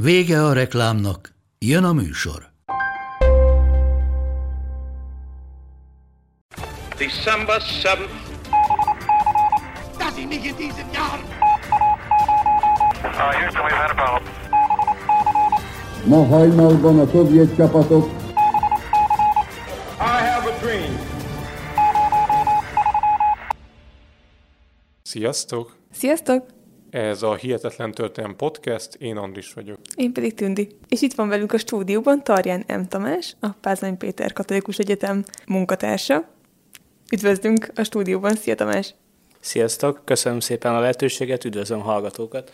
Vége a reklámnak, jön a műsor. December 7th. Dass ich mich in diesem Jahr. Ma hajnalban a szovjet csapatok I have a dream. Sziasztok! Sziasztok! Ez a Hihetetlen Történelem Podcast, én Andris vagyok. Én pedig Tündi. És itt van velünk a stúdióban Tarján M. Tamás, a Pázmány Péter Katolikus Egyetem munkatársa. Üdvözlünk a stúdióban, szia Tamás! Sziasztok, köszönöm szépen a lehetőséget, üdvözlöm a hallgatókat.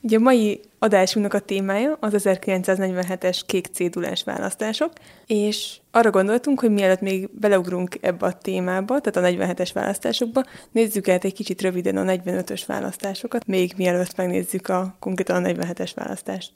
Ugye a mai adásunknak a témája az 1947-es kék cédulás választások, és arra gondoltunk, hogy mielőtt még beleugrunk ebbe a témába, tehát a 47-es választásokba, nézzük át egy kicsit röviden a 45-ös választásokat, még mielőtt megnézzük a konkrétan a 47-es választást.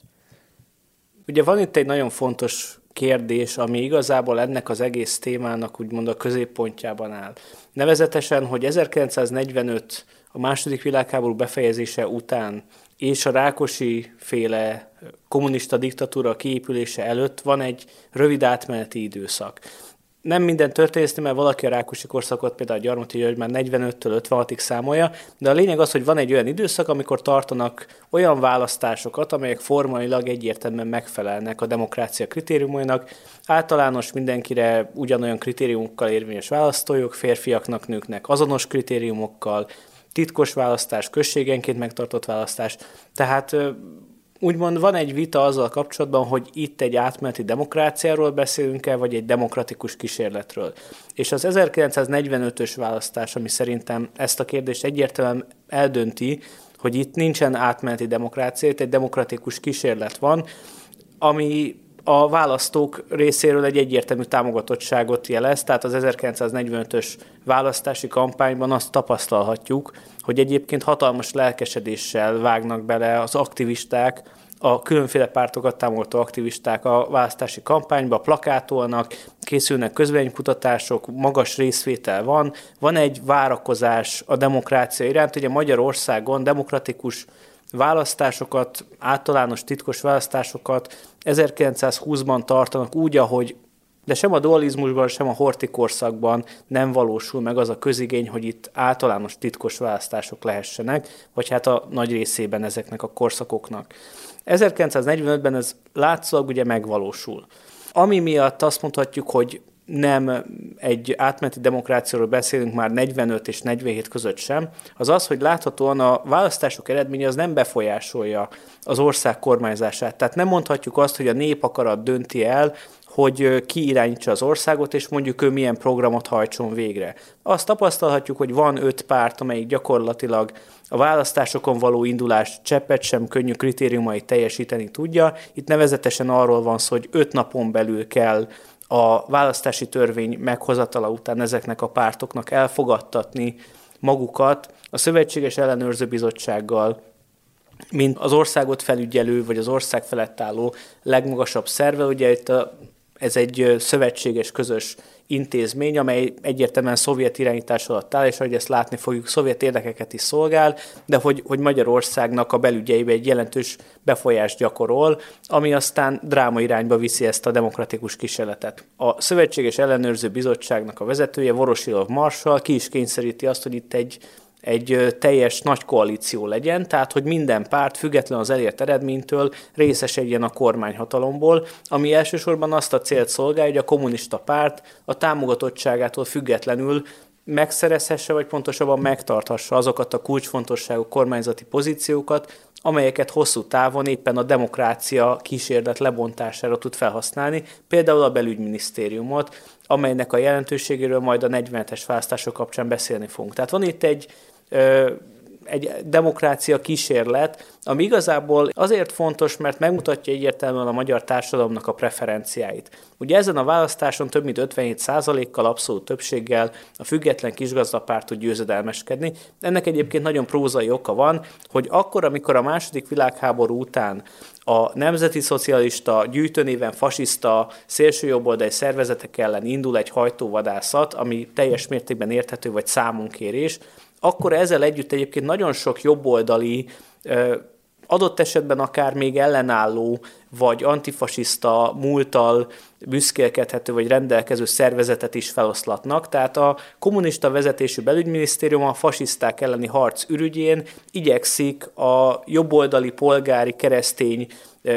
Ugye van itt egy nagyon fontos kérdés, ami igazából ennek az egész témának úgymond a középpontjában áll. Nevezetesen, hogy 1945 a második világháború befejezése után és a Rákosi féle kommunista diktatúra kiépülése előtt van egy rövid átmeneti időszak. Nem minden történészni, mert valaki a Rákosi korszakot, például a Gyarmati György már 45-től 56-ig számolja, de a lényeg az, hogy van egy olyan időszak, amikor tartanak olyan választásokat, amelyek formailag egyértelműen megfelelnek a demokrácia kritériumainak. Általános mindenkire ugyanolyan kritériumokkal érvényes választójog, férfiaknak, nőknek azonos kritériumokkal, titkos választás, községenként megtartott választás. Tehát úgymond van egy vita azzal kapcsolatban, hogy itt egy átmeneti demokráciáról beszélünk-e, vagy egy demokratikus kísérletről. És az 1945-ös választás, ami szerintem ezt a kérdést egyértelműen eldönti, hogy itt nincsen átmeneti demokrácia, itt egy demokratikus kísérlet van, ami a választók részéről egy egyértelmű támogatottságot jelez, tehát az 1945-ös választási kampányban azt tapasztalhatjuk, hogy egyébként hatalmas lelkesedéssel vágnak bele az aktivisták, a különféle pártokat támogató aktivisták a választási kampányba, plakátolnak, készülnek közvénykutatások, magas részvétel van, van egy várakozás a demokrácia iránt, ugye Magyarországon demokratikus választásokat, általános titkos választásokat 1920-ban tartanak úgy, ahogy de sem a dualizmusban, sem a hortikorszakban nem valósul meg az a közigény, hogy itt általános titkos választások lehessenek, vagy hát a nagy részében ezeknek a korszakoknak. 1945-ben ez látszólag ugye megvalósul. Ami miatt azt mondhatjuk, hogy nem egy átmeneti demokráciáról beszélünk már 45 és 47 között sem, az az, hogy láthatóan a választások eredménye az nem befolyásolja az ország kormányzását. Tehát nem mondhatjuk azt, hogy a nép akarat dönti el, hogy ki irányítsa az országot, és mondjuk ő milyen programot hajtson végre. Azt tapasztalhatjuk, hogy van öt párt, amelyik gyakorlatilag a választásokon való indulás cseppet sem könnyű kritériumait teljesíteni tudja. Itt nevezetesen arról van szó, hogy öt napon belül kell a választási törvény meghozatala után ezeknek a pártoknak elfogadtatni magukat a Szövetséges Ellenőrző Bizottsággal, mint az országot felügyelő, vagy az ország felett álló legmagasabb szerve. Ugye itt a, ez egy szövetséges, közös intézmény, amely egyértelműen szovjet irányítás alatt áll, és ahogy ezt látni fogjuk, szovjet érdekeket is szolgál, de hogy, hogy Magyarországnak a belügyeibe egy jelentős befolyást gyakorol, ami aztán dráma irányba viszi ezt a demokratikus kísérletet. A Szövetséges Ellenőrző Bizottságnak a vezetője, Vorosilov Marshall ki is kényszeríti azt, hogy itt egy egy teljes nagy koalíció legyen, tehát hogy minden párt független az elért eredménytől részesedjen a kormányhatalomból, ami elsősorban azt a célt szolgálja, hogy a kommunista párt a támogatottságától függetlenül megszerezhesse, vagy pontosabban megtarthassa azokat a kulcsfontosságú kormányzati pozíciókat, amelyeket hosszú távon éppen a demokrácia kísérlet lebontására tud felhasználni, például a belügyminisztériumot, amelynek a jelentőségéről majd a 47-es választások kapcsán beszélni fogunk. Tehát van itt egy egy demokrácia kísérlet, ami igazából azért fontos, mert megmutatja egyértelműen a magyar társadalomnak a preferenciáit. Ugye ezen a választáson több mint 57%-kal, abszolút többséggel a független kisgazdapárt tud győzedelmeskedni. Ennek egyébként nagyon prózai oka van, hogy akkor, amikor a második világháború után a nemzeti szocialista, gyűjtőnéven fasiszta, szélsőjobboldali szervezetek ellen indul egy hajtóvadászat, ami teljes mértékben érthető vagy számunkérés, akkor ezzel együtt egyébként nagyon sok jobboldali adott esetben akár még ellenálló, vagy antifasiszta múltal büszkélkedhető, vagy rendelkező szervezetet is feloszlatnak. Tehát a kommunista vezetésű belügyminisztérium a fasiszták elleni harc ürügyén igyekszik a jobboldali polgári keresztény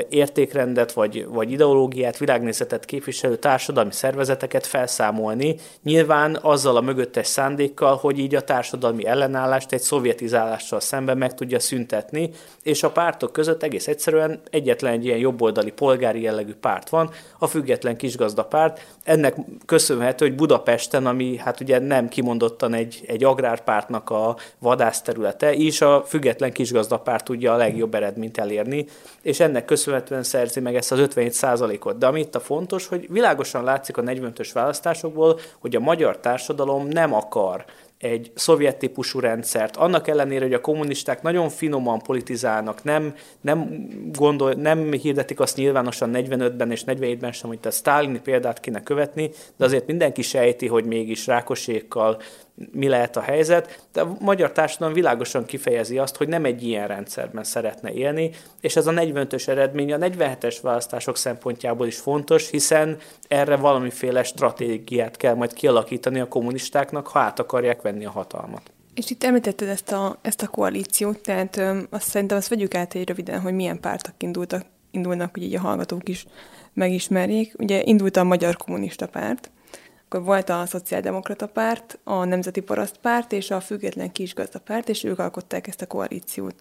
értékrendet vagy, vagy ideológiát, világnézetet képviselő társadalmi szervezeteket felszámolni, nyilván azzal a mögöttes szándékkal, hogy így a társadalmi ellenállást egy szovjetizálással szemben meg tudja szüntetni, és a pártok között egész egyszerűen egyetlen egy ilyen jobboldali polgári jellegű párt van, a független kisgazdapárt. Ennek köszönhető, hogy Budapesten, ami hát ugye nem kimondottan egy, egy agrárpártnak a vadászterülete, is a független kisgazdapárt tudja a legjobb eredményt elérni, és ennek köszönhetően szerzi meg ezt az 57%-ot. De ami itt a fontos, hogy világosan látszik a 45-ös választásokból, hogy a magyar társadalom nem akar egy szovjet típusú rendszert, annak ellenére, hogy a kommunisták nagyon finoman politizálnak, nem, nem, gondol, nem hirdetik azt nyilvánosan 45-ben és 47-ben sem, hogy a sztálini példát kéne követni, de azért mindenki sejti, hogy mégis rákosékkal mi lehet a helyzet, de a magyar társadalom világosan kifejezi azt, hogy nem egy ilyen rendszerben szeretne élni, és ez a 45-ös eredmény a 47-es választások szempontjából is fontos, hiszen erre valamiféle stratégiát kell majd kialakítani a kommunistáknak, ha át akarják venni a hatalmat. És itt említetted ezt a, ezt a koalíciót, tehát ö, azt szerintem azt vegyük át egy röviden, hogy milyen pártok indultak, indulnak, hogy így a hallgatók is megismerjék. Ugye indult a Magyar Kommunista Párt, akkor volt a Szociáldemokrata Párt, a Nemzeti Paraszt Párt és a Független Kisgazdapárt, és ők alkották ezt a koalíciót.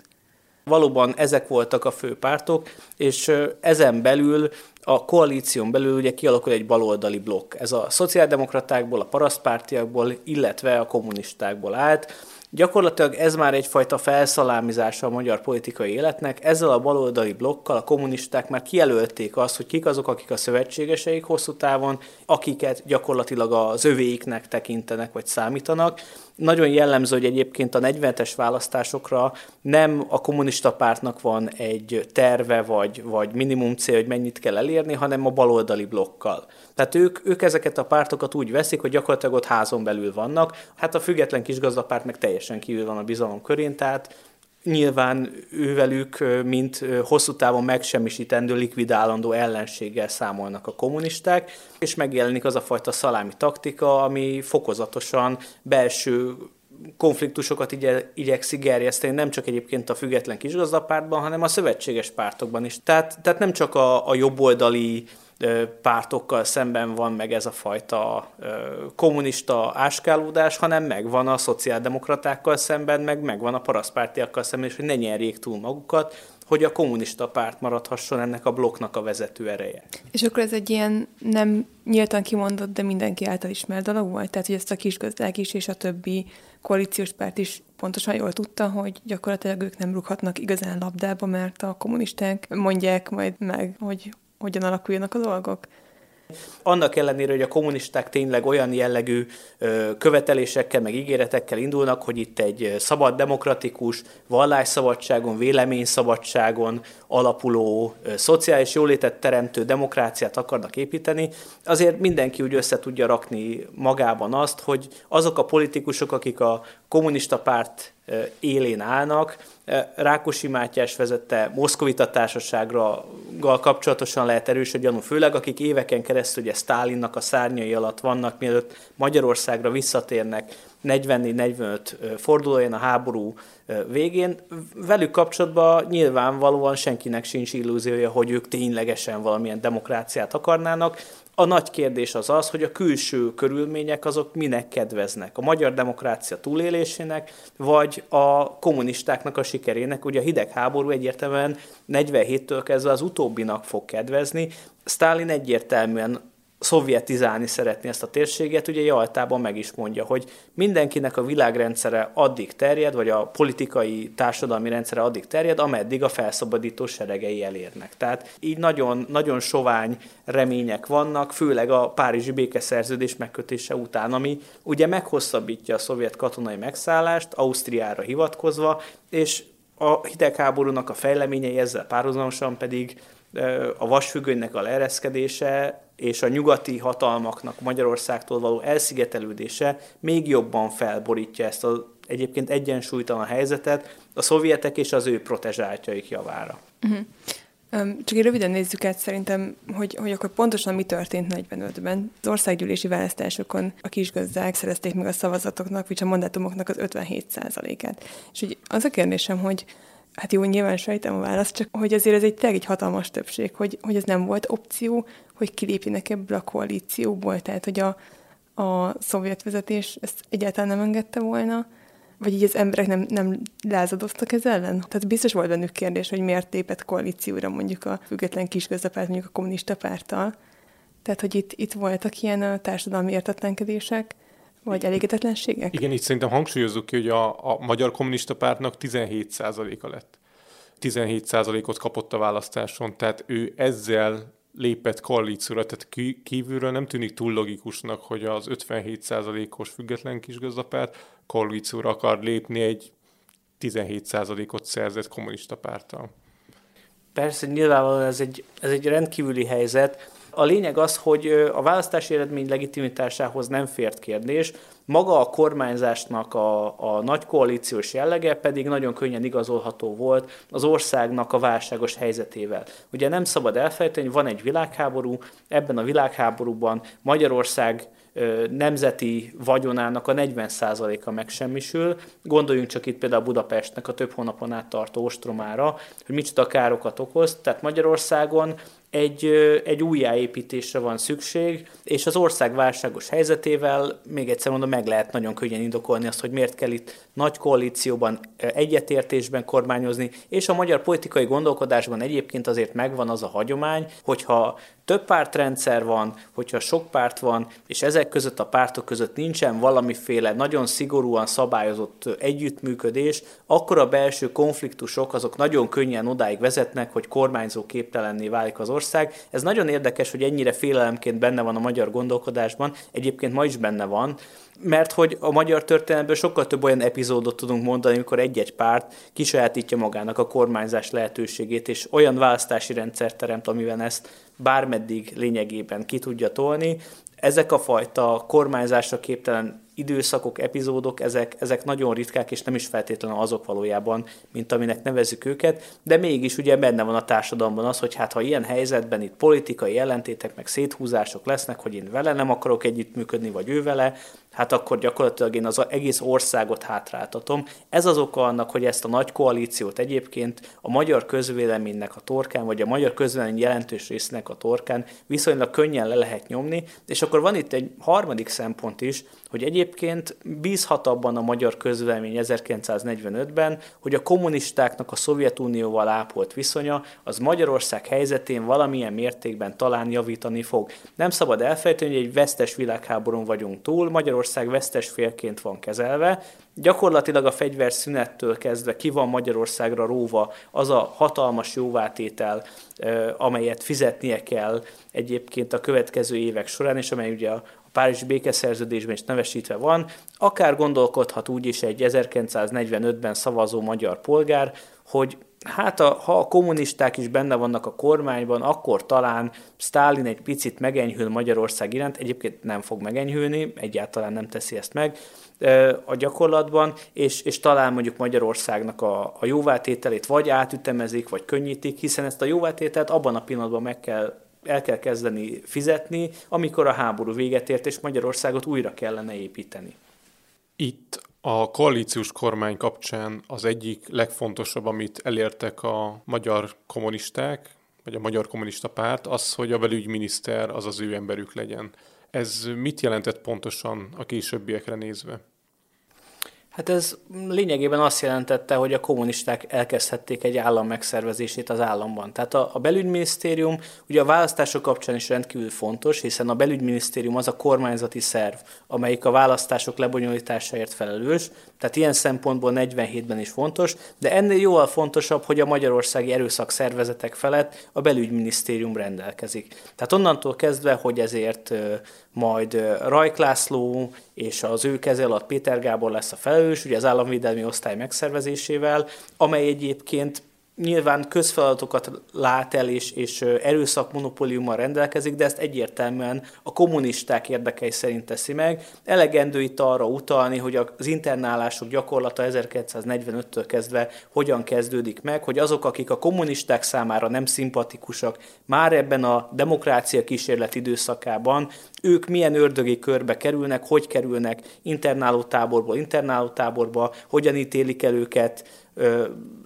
Valóban ezek voltak a fő pártok, és ezen belül a koalíción belül ugye kialakul egy baloldali blokk. Ez a szociáldemokratákból, a parasztpártiakból, illetve a kommunistákból állt Gyakorlatilag ez már egyfajta felszalámizása a magyar politikai életnek. Ezzel a baloldali blokkal a kommunisták már kijelölték azt, hogy kik azok, akik a szövetségeseik hosszú távon, akiket gyakorlatilag az övéiknek tekintenek vagy számítanak. Nagyon jellemző, hogy egyébként a 40-es választásokra nem a kommunista pártnak van egy terve vagy, vagy minimum cél, hogy mennyit kell elérni, hanem a baloldali blokkal. Tehát ők, ők ezeket a pártokat úgy veszik, hogy gyakorlatilag ott házon belül vannak. Hát a független kisgazdapárt meg teljesen kívül van a bizalom körén, tehát nyilván ővelük, mint hosszú távon megsemmisítendő, likvidálandó ellenséggel számolnak a kommunisták, és megjelenik az a fajta szalámi taktika, ami fokozatosan belső konfliktusokat igye, igyekszik gerjeszteni, nem csak egyébként a független kisgazdapártban, hanem a szövetséges pártokban is. Tehát, tehát nem csak a, a jobboldali pártokkal szemben van meg ez a fajta kommunista áskálódás, hanem megvan a szociáldemokratákkal szemben, meg megvan a parasztpártiakkal szemben, és hogy ne nyerjék túl magukat, hogy a kommunista párt maradhasson ennek a blokknak a vezető ereje. És akkor ez egy ilyen nem nyíltan kimondott, de mindenki által ismert dolog volt? Tehát, hogy ezt a kisgazdák is és a többi koalíciós párt is pontosan jól tudta, hogy gyakorlatilag ők nem rúghatnak igazán labdába, mert a kommunisták mondják majd meg, hogy hogyan alakuljanak a dolgok. Annak ellenére, hogy a kommunisták tényleg olyan jellegű követelésekkel, meg ígéretekkel indulnak, hogy itt egy szabad, demokratikus, vallásszabadságon, véleményszabadságon alapuló, szociális jólétet teremtő demokráciát akarnak építeni, azért mindenki úgy össze tudja rakni magában azt, hogy azok a politikusok, akik a kommunista párt élén állnak, Rákosi Mátyás vezette Moszkovita társaságra kapcsolatosan lehet erős a gyanú, főleg akik éveken keresztül ugye Sztálinnak a szárnyai alatt vannak, mielőtt Magyarországra visszatérnek 44-45 fordulóján a háború végén. Velük kapcsolatban nyilvánvalóan senkinek sincs illúziója, hogy ők ténylegesen valamilyen demokráciát akarnának. A nagy kérdés az az, hogy a külső körülmények azok minek kedveznek. A magyar demokrácia túlélésének, vagy a kommunistáknak a sikerének. Ugye a hidegháború egyértelműen 47-től kezdve az utóbbinak fog kedvezni. Stalin egyértelműen szovjetizálni szeretné ezt a térséget, ugye Jaltában meg is mondja, hogy mindenkinek a világrendszere addig terjed, vagy a politikai társadalmi rendszere addig terjed, ameddig a felszabadító seregei elérnek. Tehát így nagyon, nagyon sovány remények vannak, főleg a Párizsi békeszerződés megkötése után, ami ugye meghosszabbítja a szovjet katonai megszállást, Ausztriára hivatkozva, és a hidegháborúnak a fejleményei ezzel párhuzamosan pedig a vasfüggönynek a leereszkedése és a nyugati hatalmaknak Magyarországtól való elszigetelődése még jobban felborítja ezt az egyébként egyensúlytalan helyzetet a szovjetek és az ő protezsáltjaik javára. Uh-huh. Csak egy röviden nézzük át szerintem, hogy, hogy akkor pontosan mi történt 45-ben. Az országgyűlési választásokon a kisgazdák szerezték meg a szavazatoknak, vagy a mandátumoknak az 57%-át. És úgy az a kérdésem, hogy Hát jó, nyilván sejtem a választ, csak hogy azért ez egy tényleg egy hatalmas többség, hogy, hogy ez nem volt opció, hogy kilépjenek ebből a koalícióból, tehát hogy a, a szovjet vezetés ezt egyáltalán nem engedte volna, vagy így az emberek nem, nem lázadoztak ez ellen? Tehát biztos volt bennük kérdés, hogy miért lépett koalícióra mondjuk a független kisgazdapárt, mondjuk a kommunista párttal. Tehát, hogy itt, itt voltak ilyen társadalmi értetlenkedések, vagy elégedetlenségek? Igen, itt szerintem hangsúlyozzuk ki, hogy a, a Magyar Kommunista Pártnak 17%-a lett. 17%-ot kapott a választáson, tehát ő ezzel lépett koalícióra, tehát kívülről nem tűnik túl logikusnak, hogy az 57%-os független kisgazdapárt koalícióra akar lépni egy 17%-ot szerzett kommunista párttal. Persze, nyilvánvalóan ez egy, ez egy rendkívüli helyzet, a lényeg az, hogy a választási eredmény legitimitásához nem fért kérdés, maga a kormányzásnak a, a nagy koalíciós jellege pedig nagyon könnyen igazolható volt az országnak a válságos helyzetével. Ugye nem szabad elfelejteni, hogy van egy világháború, ebben a világháborúban Magyarország nemzeti vagyonának a 40%-a megsemmisül. Gondoljunk csak itt például Budapestnek a több hónapon át tartó ostromára, hogy micsoda károkat okoz. Tehát Magyarországon egy, egy újjáépítésre van szükség, és az ország válságos helyzetével, még egyszer mondom, meg lehet nagyon könnyen indokolni azt, hogy miért kell itt nagy koalícióban, egyetértésben kormányozni, és a magyar politikai gondolkodásban egyébként azért megvan az a hagyomány, hogyha több pártrendszer van, hogyha sok párt van, és ezek között a pártok között nincsen valamiféle nagyon szigorúan szabályozott együttműködés, akkor a belső konfliktusok azok nagyon könnyen odáig vezetnek, hogy kormányzó képtelenné válik az ország. Ez nagyon érdekes, hogy ennyire félelemként benne van a magyar gondolkodásban, egyébként ma is benne van, mert hogy a magyar történelemben sokkal több olyan epizódot tudunk mondani, amikor egy-egy párt kisajátítja magának a kormányzás lehetőségét, és olyan választási rendszert teremt, amivel ezt bármeddig lényegében ki tudja tolni. Ezek a fajta kormányzásra képtelen időszakok, epizódok, ezek, ezek nagyon ritkák, és nem is feltétlenül azok valójában, mint aminek nevezzük őket, de mégis ugye benne van a társadalomban az, hogy hát ha ilyen helyzetben itt politikai ellentétek, meg széthúzások lesznek, hogy én vele nem akarok együttműködni, vagy ő vele, hát akkor gyakorlatilag én az egész országot hátráltatom. Ez az oka annak, hogy ezt a nagy koalíciót egyébként a magyar közvéleménynek a torkán, vagy a magyar közvélemény jelentős résznek a torkán viszonylag könnyen le lehet nyomni, és akkor van itt egy harmadik szempont is, hogy egyébként bízhat abban a magyar közvélemény 1945-ben, hogy a kommunistáknak a Szovjetunióval ápolt viszonya az Magyarország helyzetén valamilyen mértékben talán javítani fog. Nem szabad elfelejteni, hogy egy vesztes világháborún vagyunk túl, Magyarország vesztes félként van kezelve, Gyakorlatilag a fegyverszünettől kezdve ki van Magyarországra róva az a hatalmas jóvátétel, amelyet fizetnie kell egyébként a következő évek során, és amely ugye a Párizsi békeszerződésben is nevesítve van, akár gondolkodhat úgy is egy 1945-ben szavazó magyar polgár, hogy hát a, ha a kommunisták is benne vannak a kormányban, akkor talán Stálin egy picit megenyhül Magyarország iránt, egyébként nem fog megenyhülni, egyáltalán nem teszi ezt meg a gyakorlatban, és, és talán mondjuk Magyarországnak a, a jóvátételét vagy átütemezik, vagy könnyítik, hiszen ezt a jóvátételt abban a pillanatban meg kell el kell kezdeni fizetni, amikor a háború véget ért, és Magyarországot újra kellene építeni. Itt a koalíciós kormány kapcsán az egyik legfontosabb, amit elértek a magyar kommunisták, vagy a magyar kommunista párt, az, hogy a belügyminiszter az az ő emberük legyen. Ez mit jelentett pontosan a későbbiekre nézve? Hát ez lényegében azt jelentette, hogy a kommunisták elkezdhették egy állam megszervezését az államban. Tehát a, a belügyminisztérium ugye a választások kapcsán is rendkívül fontos, hiszen a belügyminisztérium az a kormányzati szerv, amelyik a választások lebonyolításáért felelős, tehát ilyen szempontból 47-ben is fontos, de ennél jóval fontosabb, hogy a magyarországi erőszak szervezetek felett a belügyminisztérium rendelkezik. Tehát onnantól kezdve, hogy ezért majd Rajk László és az ő keze alatt Péter Gábor lesz a felelős, ugye az államvédelmi osztály megszervezésével, amely egyébként nyilván közfeladatokat lát el és, és erőszak monopóliummal rendelkezik, de ezt egyértelműen a kommunisták érdekei szerint teszi meg. Elegendő itt arra utalni, hogy az internálások gyakorlata 1945-től kezdve hogyan kezdődik meg, hogy azok, akik a kommunisták számára nem szimpatikusak, már ebben a demokrácia kísérlet időszakában ők milyen ördögi körbe kerülnek, hogy kerülnek internáló táborból internáló táborba, hogyan ítélik el őket,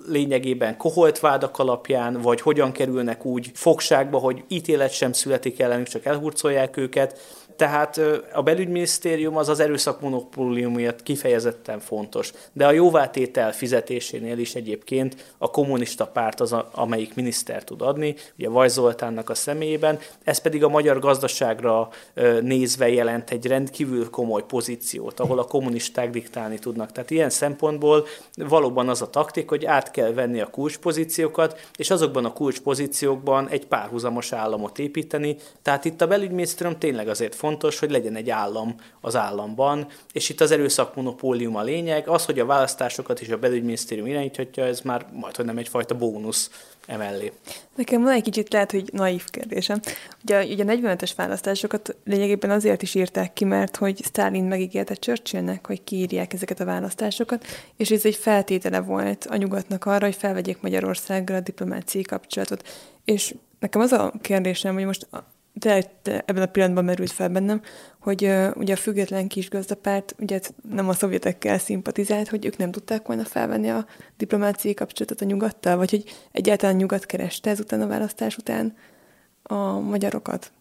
lényegében koholt vádak alapján, vagy hogyan kerülnek úgy fogságba, hogy ítélet sem születik ellenük, csak elhurcolják őket. Tehát a belügyminisztérium az az erőszak monopóliumért kifejezetten fontos. De a jóvátétel fizetésénél is egyébként a kommunista párt az, amelyik miniszter tud adni, ugye Vaj Zoltánnak a személyében, ez pedig a magyar gazdaságra nézve jelent egy rendkívül komoly pozíciót, ahol a kommunisták diktálni tudnak. Tehát ilyen szempontból valóban az a taktik, hogy át kell venni a kulcspozíciókat, és azokban a kulcspozíciókban egy párhuzamos államot építeni. Tehát itt a belügyminisztérium tényleg azért fontos, hogy legyen egy állam az államban, és itt az erőszak monopólium a lényeg. Az, hogy a választásokat is a belügyminisztérium irányíthatja, ez már majd, hogy nem egyfajta bónusz emellé. Nekem van egy kicsit lehet, hogy naív kérdésem. Ugye, ugye a 45-ös választásokat lényegében azért is írták ki, mert hogy Stalin megígérte Churchillnek, hogy kiírják ezeket a választásokat, és ez egy feltétele volt a nyugatnak arra, hogy felvegyék Magyarországgal a diplomáciai kapcsolatot. És nekem az a kérdésem, hogy most de ebben a pillanatban merült fel bennem, hogy uh, ugye a független kisgazdapárt ugye nem a szovjetekkel szimpatizált, hogy ők nem tudták volna felvenni a diplomáciai kapcsolatot a nyugattal, vagy hogy egyáltalán nyugat kereste ezután a választás után a magyarokat.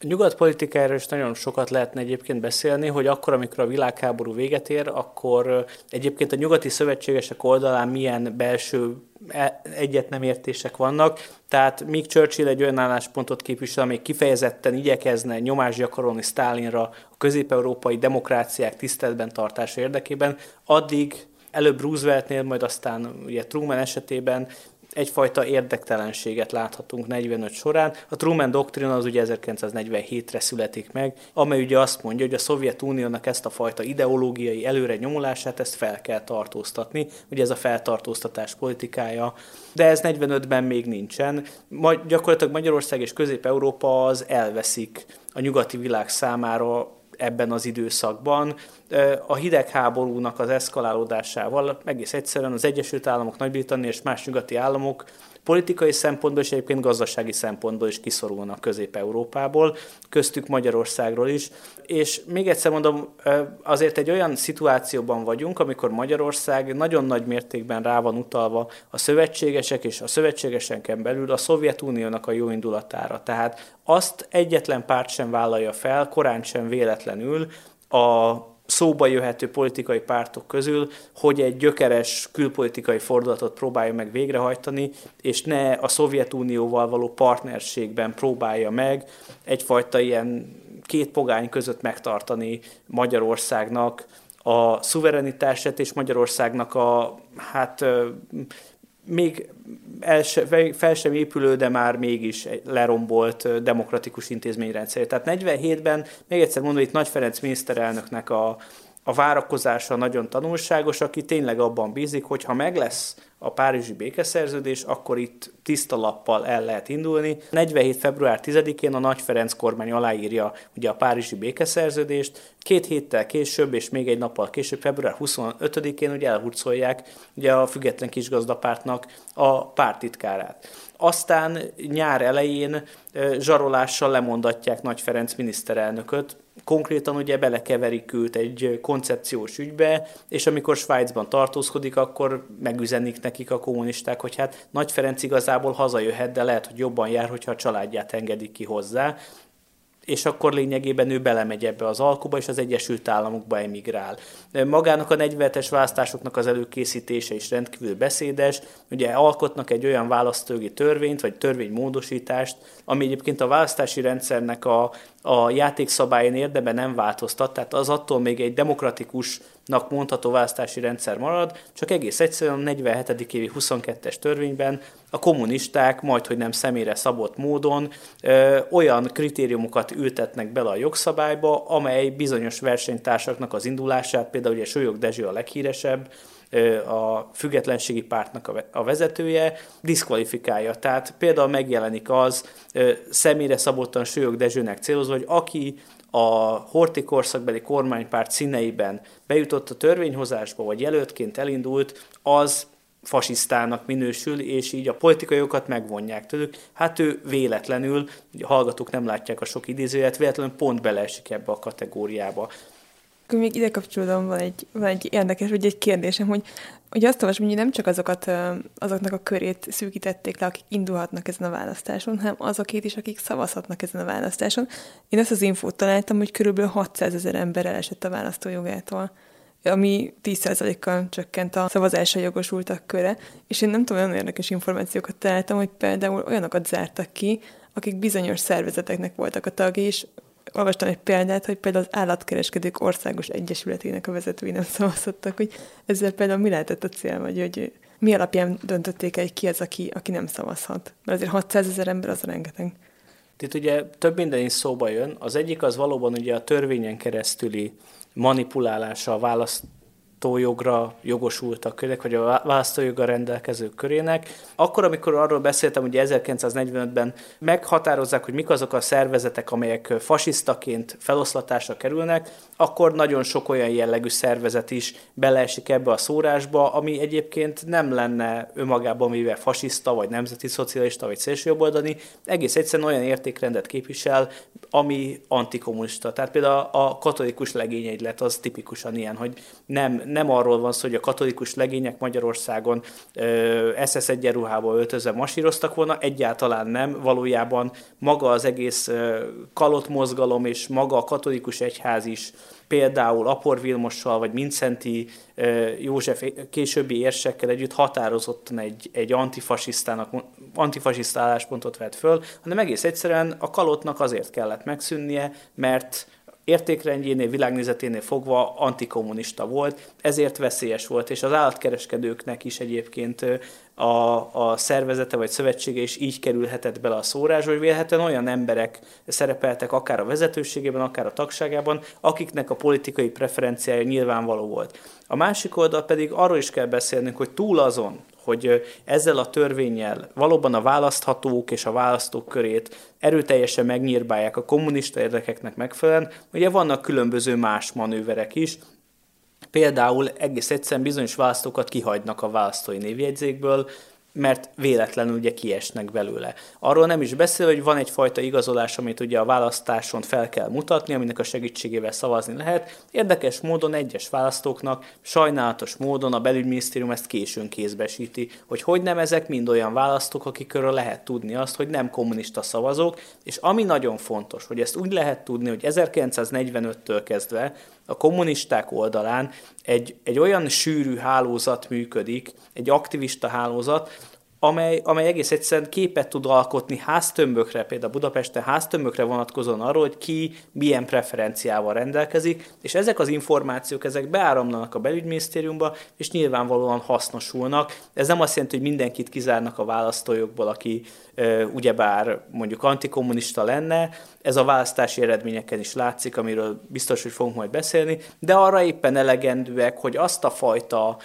A nyugat politikáról is nagyon sokat lehetne egyébként beszélni, hogy akkor, amikor a világháború véget ér, akkor egyébként a nyugati szövetségesek oldalán milyen belső e, egyet nem értések vannak. Tehát míg Churchill egy olyan álláspontot képvisel, amely kifejezetten igyekezne nyomást gyakorolni Stalinra a közép-európai demokráciák tiszteletben tartása érdekében, addig előbb Rooseveltnél, majd aztán ugye Truman esetében egyfajta érdektelenséget láthatunk 45 során. A Truman Doctrine az ugye 1947-re születik meg, amely ugye azt mondja, hogy a Szovjetuniónak ezt a fajta ideológiai előre nyomulását, ezt fel kell tartóztatni. Ugye ez a feltartóztatás politikája, de ez 45-ben még nincsen. Majd gyakorlatilag Magyarország és Közép-Európa az elveszik a nyugati világ számára ebben az időszakban. A hidegháborúnak az eszkalálódásával egész egyszerűen az Egyesült Államok, Nagy-Britannia és más nyugati államok politikai szempontból és egyébként gazdasági szempontból is kiszorulnak Közép-Európából, köztük Magyarországról is. És még egyszer mondom, azért egy olyan szituációban vagyunk, amikor Magyarország nagyon nagy mértékben rá van utalva a szövetségesek és a szövetségesenken belül a Szovjetuniónak a jó indulatára. Tehát azt egyetlen párt sem vállalja fel, korán sem véletlenül, a szóba jöhető politikai pártok közül, hogy egy gyökeres külpolitikai fordulatot próbálja meg végrehajtani, és ne a Szovjetunióval való partnerségben próbálja meg egyfajta ilyen két pogány között megtartani Magyarországnak a szuverenitását és Magyarországnak a hát még el se, fel sem épülő, de már mégis lerombolt demokratikus intézményrendszer. Tehát 47-ben, még egyszer mondom, itt Nagy Ferenc miniszterelnöknek a, a várakozása nagyon tanulságos, aki tényleg abban bízik, hogy ha meg lesz a Párizsi békeszerződés, akkor itt tiszta lappal el lehet indulni. 47. február 10-én a Nagy Ferenc kormány aláírja ugye a Párizsi békeszerződést, két héttel később és még egy nappal később, február 25-én ugye elhurcolják ugye a független kisgazdapártnak a pártitkárát. Aztán nyár elején zsarolással lemondatják Nagy Ferenc miniszterelnököt, konkrétan ugye belekeverik őt egy koncepciós ügybe, és amikor Svájcban tartózkodik, akkor megüzenik nekik a kommunisták, hogy hát Nagy Ferenc igazából hazajöhet, de lehet, hogy jobban jár, hogyha a családját engedik ki hozzá és akkor lényegében ő belemegy ebbe az alkuba, és az Egyesült Államokba emigrál. Magának a 40-es választásoknak az előkészítése is rendkívül beszédes. Ugye alkotnak egy olyan választógi törvényt, vagy törvénymódosítást, ami egyébként a választási rendszernek a, a játékszabályon érdemben nem változtat, tehát az attól még egy demokratikusnak mondható választási rendszer marad, csak egész egyszerűen a 47. évi 22-es törvényben a kommunisták majd, hogy nem személyre szabott módon ö, olyan kritériumokat ültetnek bele a jogszabályba, amely bizonyos versenytársaknak az indulását, például ugye Solyog Dezső a leghíresebb, a függetlenségi pártnak a vezetője, diszkvalifikálja. Tehát például megjelenik az személyre szabottan Sőjog Dezsőnek célozva, hogy aki a hortikorszakbeli kormánypárt színeiben bejutott a törvényhozásba, vagy jelöltként elindult, az fasisztának minősül, és így a politikai jogokat megvonják tőlük. Hát ő véletlenül, a hallgatók nem látják a sok idézőjét, véletlenül pont beleesik ebbe a kategóriába. Akkor még ide kapcsolódom van egy, van egy érdekes, vagy egy kérdésem, hogy, hogy azt olvasom, hogy nem csak azokat, azoknak a körét szűkítették le, akik indulhatnak ezen a választáson, hanem azokét is, akik szavazhatnak ezen a választáson. Én ezt az infót találtam, hogy körülbelül 600 ezer ember elesett a választójogától ami 10%-kal csökkent a szavazásra jogosultak köre, és én nem tudom, olyan érdekes információkat találtam, hogy például olyanokat zártak ki, akik bizonyos szervezeteknek voltak a tagjai, és olvastam egy példát, hogy például az állatkereskedők országos egyesületének a vezetői nem szavazhattak, hogy ezzel például mi lehetett a cél, vagy hogy mi alapján döntötték el, ki az, aki, aki nem szavazhat. Mert azért 600 ezer ember az rengeteg. Itt ugye több minden is szóba jön. Az egyik az valóban ugye a törvényen keresztüli manipulálása a választ választójogra jogosultak körnek, vagy a választójoga rendelkezők körének. Akkor, amikor arról beszéltem, hogy 1945-ben meghatározzák, hogy mik azok a szervezetek, amelyek fasisztaként feloszlatásra kerülnek, akkor nagyon sok olyan jellegű szervezet is beleesik ebbe a szórásba, ami egyébként nem lenne önmagában mivel fasiszta, vagy nemzeti szocialista, vagy szélsőjobboldani, egész egyszerűen olyan értékrendet képvisel, ami antikommunista. Tehát például a katolikus legényegylet az tipikusan ilyen, hogy nem, nem arról van szó, hogy a katolikus legények Magyarországon SS egyenruhába öltözve masíroztak volna, egyáltalán nem. Valójában maga az egész kalott mozgalom és maga a katolikus egyház is például Apor Vilmossal, vagy Mincenti József későbbi érsekkel együtt határozottan egy, egy antifasisztának, antifasiszta álláspontot vett föl, hanem egész egyszerűen a kalotnak azért kellett megszűnnie, mert értékrendjénél, világnézeténél fogva antikommunista volt, ezért veszélyes volt, és az állatkereskedőknek is egyébként a, a szervezete vagy szövetsége is így kerülhetett bele a szórásba, hogy vélhetően olyan emberek szerepeltek akár a vezetőségében, akár a tagságában, akiknek a politikai preferenciája nyilvánvaló volt. A másik oldal pedig arról is kell beszélnünk, hogy túl azon, hogy ezzel a törvényel valóban a választhatók és a választók körét erőteljesen megnyírbálják a kommunista érdekeknek megfelelően, ugye vannak különböző más manőverek is, Például egész egyszerűen bizonyos választókat kihagynak a választói névjegyzékből, mert véletlenül ugye kiesnek belőle. Arról nem is beszél, hogy van egyfajta igazolás, amit ugye a választáson fel kell mutatni, aminek a segítségével szavazni lehet. Érdekes módon egyes választóknak sajnálatos módon a belügyminisztérium ezt későn kézbesíti, hogy hogy nem ezek mind olyan választók, akikről lehet tudni azt, hogy nem kommunista szavazók, és ami nagyon fontos, hogy ezt úgy lehet tudni, hogy 1945-től kezdve a kommunisták oldalán egy, egy olyan sűrű hálózat működik, egy aktivista hálózat, amely, amely egész egyszerűen képet tud alkotni háztömbökre, például Budapesten háztömbökre vonatkozóan arról, hogy ki milyen preferenciával rendelkezik, és ezek az információk, ezek beáramlanak a belügyminisztériumba, és nyilvánvalóan hasznosulnak. Ez nem azt jelenti, hogy mindenkit kizárnak a választójogból, aki ugyebár mondjuk antikommunista lenne, ez a választási eredményeken is látszik, amiről biztos, hogy fogunk majd beszélni, de arra éppen elegendőek, hogy azt a fajta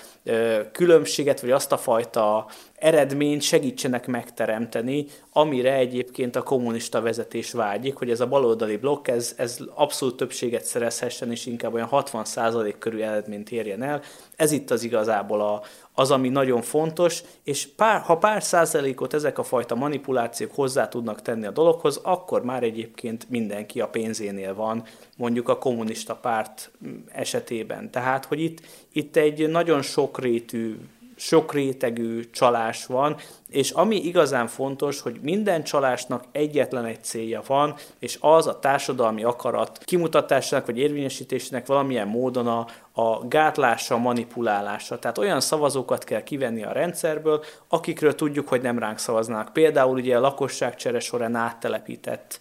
különbséget, vagy azt a fajta eredményt segítsenek megteremteni, amire egyébként a kommunista vezetés vágyik, hogy ez a baloldali blokk, ez, ez abszolút többséget szerezhessen, és inkább olyan 60% körül eredményt érjen el. Ez itt az igazából a, az, ami nagyon fontos, és pár, ha pár százalékot ezek a fajta manipulációk hozzá tudnak tenni a dologhoz, akkor már egyébként mindenki a pénzénél van, mondjuk a kommunista párt esetében. Tehát, hogy itt, itt egy nagyon sokrétű sok rétegű csalás van, és ami igazán fontos, hogy minden csalásnak egyetlen egy célja van, és az a társadalmi akarat kimutatásának vagy érvényesítésének valamilyen módon a, a gátlása, manipulálása. Tehát olyan szavazókat kell kivenni a rendszerből, akikről tudjuk, hogy nem ránk szavaznak. Például ugye a lakosságcsere során áttelepített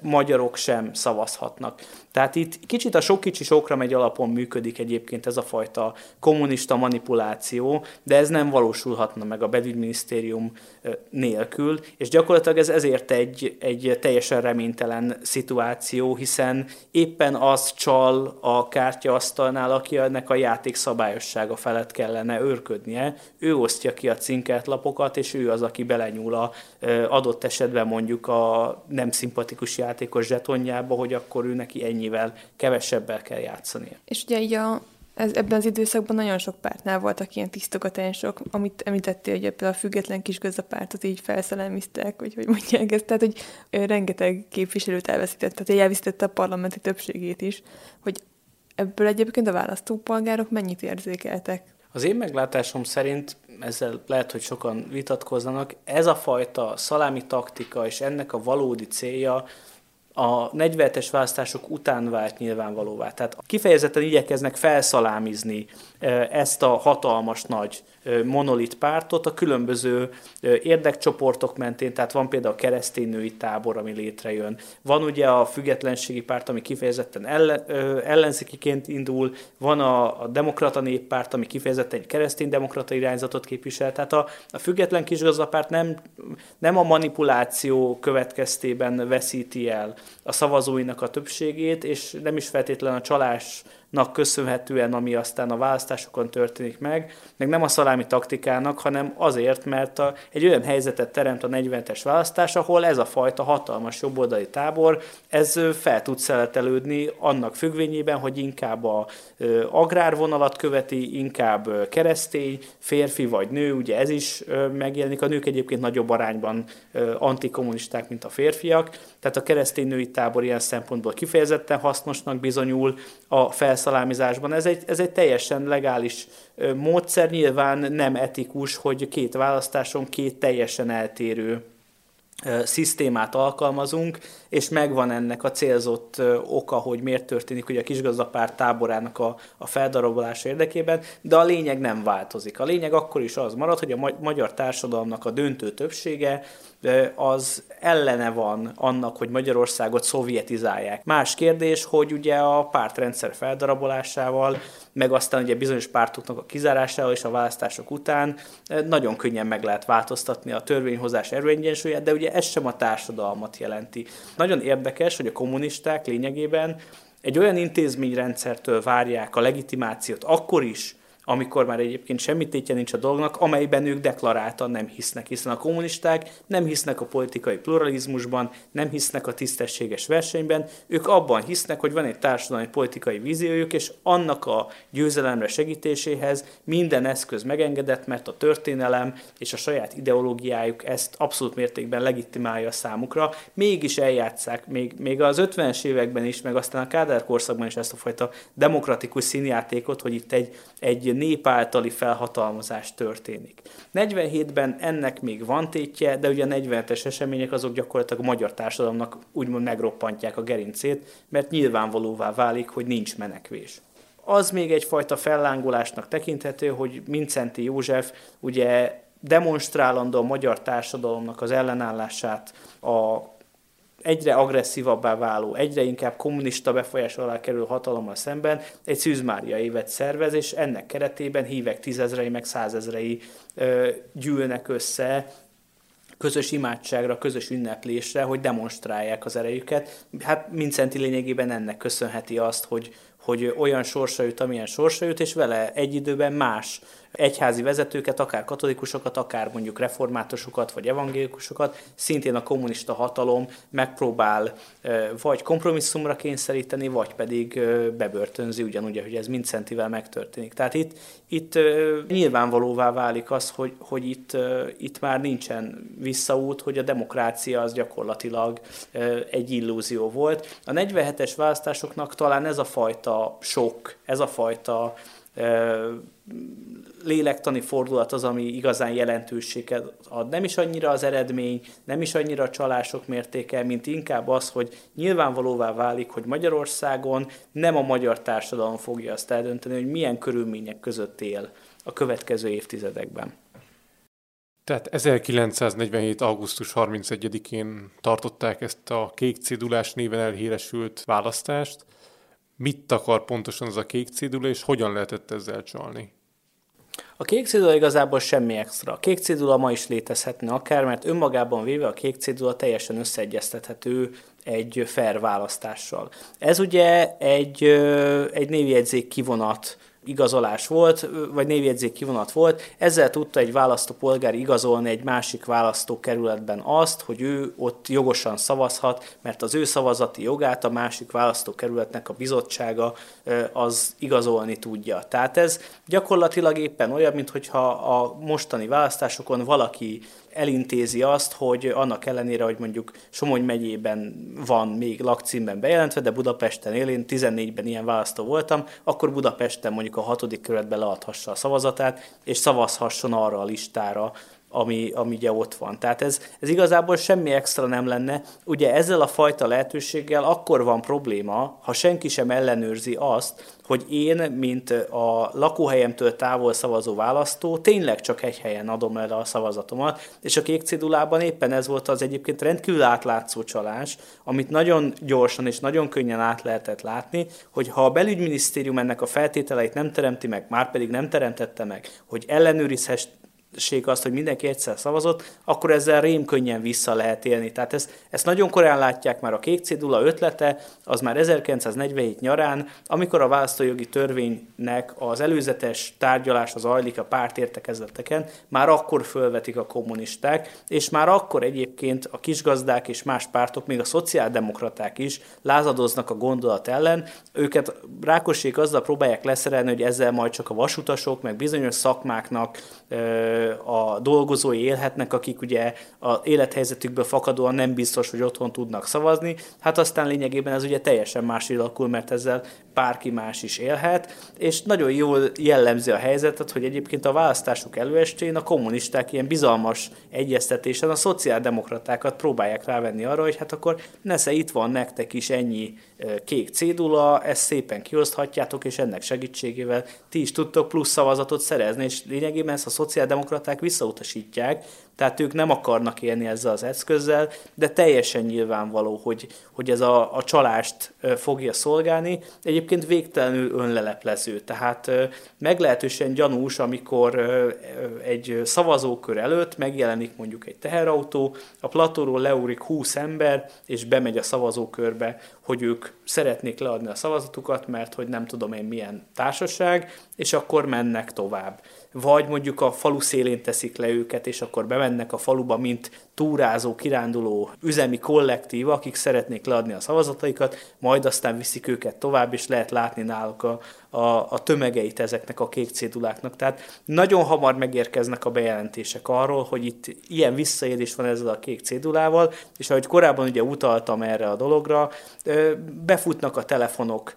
magyarok sem szavazhatnak. Tehát itt kicsit a sok kicsi sokra megy alapon működik egyébként ez a fajta kommunista manipuláció, de ez nem valósulhatna meg a belügyminisztérium nélkül, és gyakorlatilag ez ezért egy, egy teljesen reménytelen szituáció, hiszen éppen az csal a kártyaasztalnál, aki ennek a játék szabályossága felett kellene őrködnie, ő osztja ki a cinkelt lapokat, és ő az, aki belenyúl a adott esetben mondjuk a nem szimpatikus játékos zsetonjába, hogy akkor ő neki ennyivel kevesebbel kell játszania. És ugye így a ez, ebben az időszakban nagyon sok pártnál voltak ilyen tisztogatások, amit említettél, hogy ebből a független kisgazdapártot így felszelelmiztek, vagy hogy mondják ezt, tehát hogy rengeteg képviselőt elveszített, tehát elveszítette a parlamenti többségét is, hogy ebből egyébként a választópolgárok mennyit érzékeltek? Az én meglátásom szerint ezzel lehet, hogy sokan vitatkoznak, ez a fajta szalámi taktika és ennek a valódi célja a 47-es választások után vált nyilvánvalóvá. Tehát kifejezetten igyekeznek felszalámizni ezt a hatalmas nagy monolit pártot a különböző érdekcsoportok mentén, tehát van például a keresztény női tábor, ami létrejön, van ugye a függetlenségi párt, ami kifejezetten ellen, ellenzékiként indul, van a, a demokrata néppárt, ami kifejezetten egy keresztény demokrata irányzatot képvisel, tehát a, a független kisgazdapárt nem, nem a manipuláció következtében veszíti el a szavazóinak a többségét, és nem is feltétlenül a csalás nak köszönhetően, ami aztán a választásokon történik meg, meg nem a szalámi taktikának, hanem azért, mert a, egy olyan helyzetet teremt a 40-es választás, ahol ez a fajta hatalmas jobboldali tábor, ez fel tud szeletelődni annak függvényében, hogy inkább a agrárvonalat követi, inkább keresztény, férfi vagy nő, ugye ez is megjelenik. A nők egyébként nagyobb arányban antikommunisták, mint a férfiak, tehát a keresztény női tábor ilyen szempontból kifejezetten hasznosnak bizonyul. A felsz szalámizásban. Ez egy, ez egy teljesen legális módszer, nyilván nem etikus, hogy két választáson két teljesen eltérő szisztémát alkalmazunk, és megvan ennek a célzott oka, hogy miért történik hogy a kisgazdapár táborának a, a feldarabolása érdekében, de a lényeg nem változik. A lényeg akkor is az marad, hogy a magyar társadalomnak a döntő többsége az ellene van annak, hogy Magyarországot szovjetizálják. Más kérdés, hogy ugye a pártrendszer feldarabolásával, meg aztán ugye bizonyos pártoknak a kizárásával és a választások után nagyon könnyen meg lehet változtatni a törvényhozás erőegyensúlyát, de ugye ez sem a társadalmat jelenti. Nagyon érdekes, hogy a kommunisták lényegében egy olyan intézményrendszertől várják a legitimációt akkor is, amikor már egyébként semmi tétje nincs a dolgnak, amelyben ők deklaráltan nem hisznek, hiszen a kommunisták nem hisznek a politikai pluralizmusban, nem hisznek a tisztességes versenyben, ők abban hisznek, hogy van egy társadalmi politikai víziójuk, és annak a győzelemre segítéséhez minden eszköz megengedett, mert a történelem és a saját ideológiájuk ezt abszolút mértékben legitimálja a számukra, mégis eljátszák, még, még az 50-es években is, meg aztán a Kádár korszakban is ezt a fajta demokratikus színjátékot, hogy itt egy, egy nép általi felhatalmazás történik. 47-ben ennek még van tétje, de ugye a 47-es események azok gyakorlatilag a magyar társadalomnak úgymond megroppantják a gerincét, mert nyilvánvalóvá válik, hogy nincs menekvés. Az még egyfajta fellángolásnak tekinthető, hogy Mincenti József ugye demonstrálandó a magyar társadalomnak az ellenállását a egyre agresszívabbá váló, egyre inkább kommunista befolyás alá kerül hatalommal szemben egy Szűzmária évet szervez, és ennek keretében hívek tízezrei, meg százezrei ö, gyűlnek össze közös imádságra, közös ünneplésre, hogy demonstrálják az erejüket. Hát Mincenti lényegében ennek köszönheti azt, hogy, hogy olyan sorsa jut, amilyen sorsa jut, és vele egy időben más egyházi vezetőket, akár katolikusokat, akár mondjuk reformátusokat vagy evangélikusokat, szintén a kommunista hatalom megpróbál vagy kompromisszumra kényszeríteni, vagy pedig bebörtönzi, ugyanúgy, hogy ez Mincentivel megtörténik. Tehát itt, itt nyilvánvalóvá válik az, hogy, hogy itt, itt már nincsen visszaút, hogy a demokrácia az gyakorlatilag egy illúzió volt. A 47-es választásoknak talán ez a fajta sok, ez a fajta lélektani fordulat az, ami igazán jelentőséget ad. Nem is annyira az eredmény, nem is annyira a csalások mértéke, mint inkább az, hogy nyilvánvalóvá válik, hogy Magyarországon nem a magyar társadalom fogja azt eldönteni, hogy milyen körülmények között él a következő évtizedekben. Tehát 1947. augusztus 31-én tartották ezt a kék cédulás néven elhíresült választást. Mit akar pontosan az a kék cédula, és hogyan lehetett ezzel csalni? A kék cédula igazából semmi extra. A kék cédula ma is létezhetne akár, mert önmagában véve a kék cédula teljesen összeegyeztethető egy fair választással. Ez ugye egy, egy névjegyzék kivonat igazolás volt, vagy névjegyzék kivonat volt, ezzel tudta egy választópolgár igazolni egy másik választókerületben azt, hogy ő ott jogosan szavazhat, mert az ő szavazati jogát a másik választókerületnek a bizottsága az igazolni tudja. Tehát ez gyakorlatilag éppen olyan, mintha a mostani választásokon valaki elintézi azt, hogy annak ellenére, hogy mondjuk Somogy megyében van még lakcímben bejelentve, de Budapesten él, én 14-ben ilyen választó voltam, akkor Budapesten mondjuk a hatodik kerületben leadhassa a szavazatát, és szavazhasson arra a listára, ami, ami ugye ott van. Tehát ez, ez igazából semmi extra nem lenne. Ugye ezzel a fajta lehetőséggel akkor van probléma, ha senki sem ellenőrzi azt, hogy én, mint a lakóhelyemtől távol szavazó választó, tényleg csak egy helyen adom el a szavazatomat, és a kék cédulában éppen ez volt az egyébként rendkívül átlátszó csalás, amit nagyon gyorsan és nagyon könnyen át lehetett látni, hogy ha a belügyminisztérium ennek a feltételeit nem teremti meg, már pedig nem teremtette meg, hogy ellenőrizhess, azt, hogy mindenki egyszer szavazott, akkor ezzel rémkönnyen vissza lehet élni. Tehát ezt, ezt nagyon korán látják már a kék cédula ötlete, az már 1947 nyarán, amikor a választójogi törvénynek az előzetes tárgyalás az ajlik a pártértekezeteken, már akkor fölvetik a kommunisták, és már akkor egyébként a kisgazdák és más pártok, még a szociáldemokraták is lázadoznak a gondolat ellen. Őket Rákosék azzal próbálják leszerelni, hogy ezzel majd csak a vasutasok, meg bizonyos szakmáknak a dolgozói élhetnek, akik ugye a élethelyzetükből fakadóan nem biztos, hogy otthon tudnak szavazni, hát aztán lényegében ez ugye teljesen más alakul, mert ezzel bárki más is élhet, és nagyon jól jellemzi a helyzetet, hogy egyébként a választások előestén a kommunisták ilyen bizalmas egyeztetésen a szociáldemokratákat próbálják rávenni arra, hogy hát akkor nesze itt van nektek is ennyi kék cédula, ezt szépen kioszthatjátok, és ennek segítségével ti is tudtok plusz szavazatot szerezni, és lényegében ezt a szociáldemokraták visszautasítják, tehát ők nem akarnak élni ezzel az eszközzel, de teljesen nyilvánvaló, hogy, hogy ez a, a csalást fogja szolgálni. Egyébként végtelenül önleleplező, tehát meglehetősen gyanús, amikor egy szavazókör előtt megjelenik mondjuk egy teherautó, a platóról leúrik 20 ember, és bemegy a szavazókörbe, hogy ők szeretnék leadni a szavazatukat, mert hogy nem tudom én milyen társaság, és akkor mennek tovább vagy mondjuk a falu szélén teszik le őket, és akkor bemennek a faluba, mint túrázó, kiránduló üzemi kollektív, akik szeretnék leadni a szavazataikat, majd aztán viszik őket tovább, és lehet látni náluk a, a, a tömegeit ezeknek a kék céduláknak. Tehát nagyon hamar megérkeznek a bejelentések arról, hogy itt ilyen visszaélés van ezzel a kék cédulával, és ahogy korábban ugye utaltam erre a dologra, befutnak a telefonok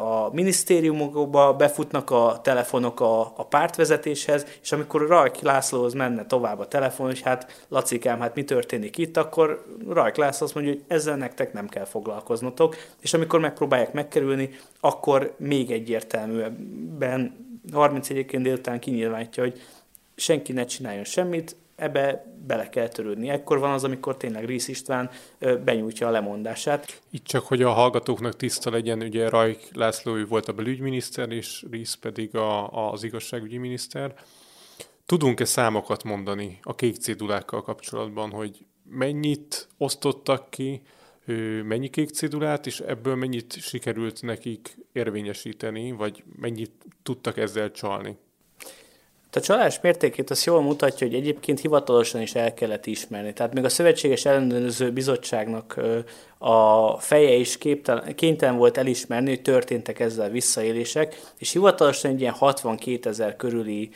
a minisztériumokba, befutnak a telefonok a, a pártvezetéshez, és amikor Rajk Lászlóhoz menne tovább a telefon, hogy hát Lacikám, hát mi történik itt, akkor Rajk László azt mondja, hogy ezzel nektek nem kell foglalkoznotok, és amikor megpróbálják megkerülni, akkor még egyértelműen 31-én délután kinyilvánítja, hogy senki ne csináljon semmit, ebbe bele kell törődni. Ekkor van az, amikor tényleg Rész István benyújtja a lemondását. Itt csak, hogy a hallgatóknak tiszta legyen, ugye Rajk László volt a belügyminiszter, és Rész pedig a, az igazságügyi miniszter. Tudunk-e számokat mondani a kék cédulákkal kapcsolatban, hogy mennyit osztottak ki, mennyi kék cédulát, és ebből mennyit sikerült nekik érvényesíteni, vagy mennyit tudtak ezzel csalni? A csalás mértékét azt jól mutatja, hogy egyébként hivatalosan is el kellett ismerni. Tehát még a Szövetséges Ellenőrző Bizottságnak a feje is képtelen, kénytelen volt elismerni, hogy történtek ezzel visszaélések, és hivatalosan egy ilyen 62 ezer körüli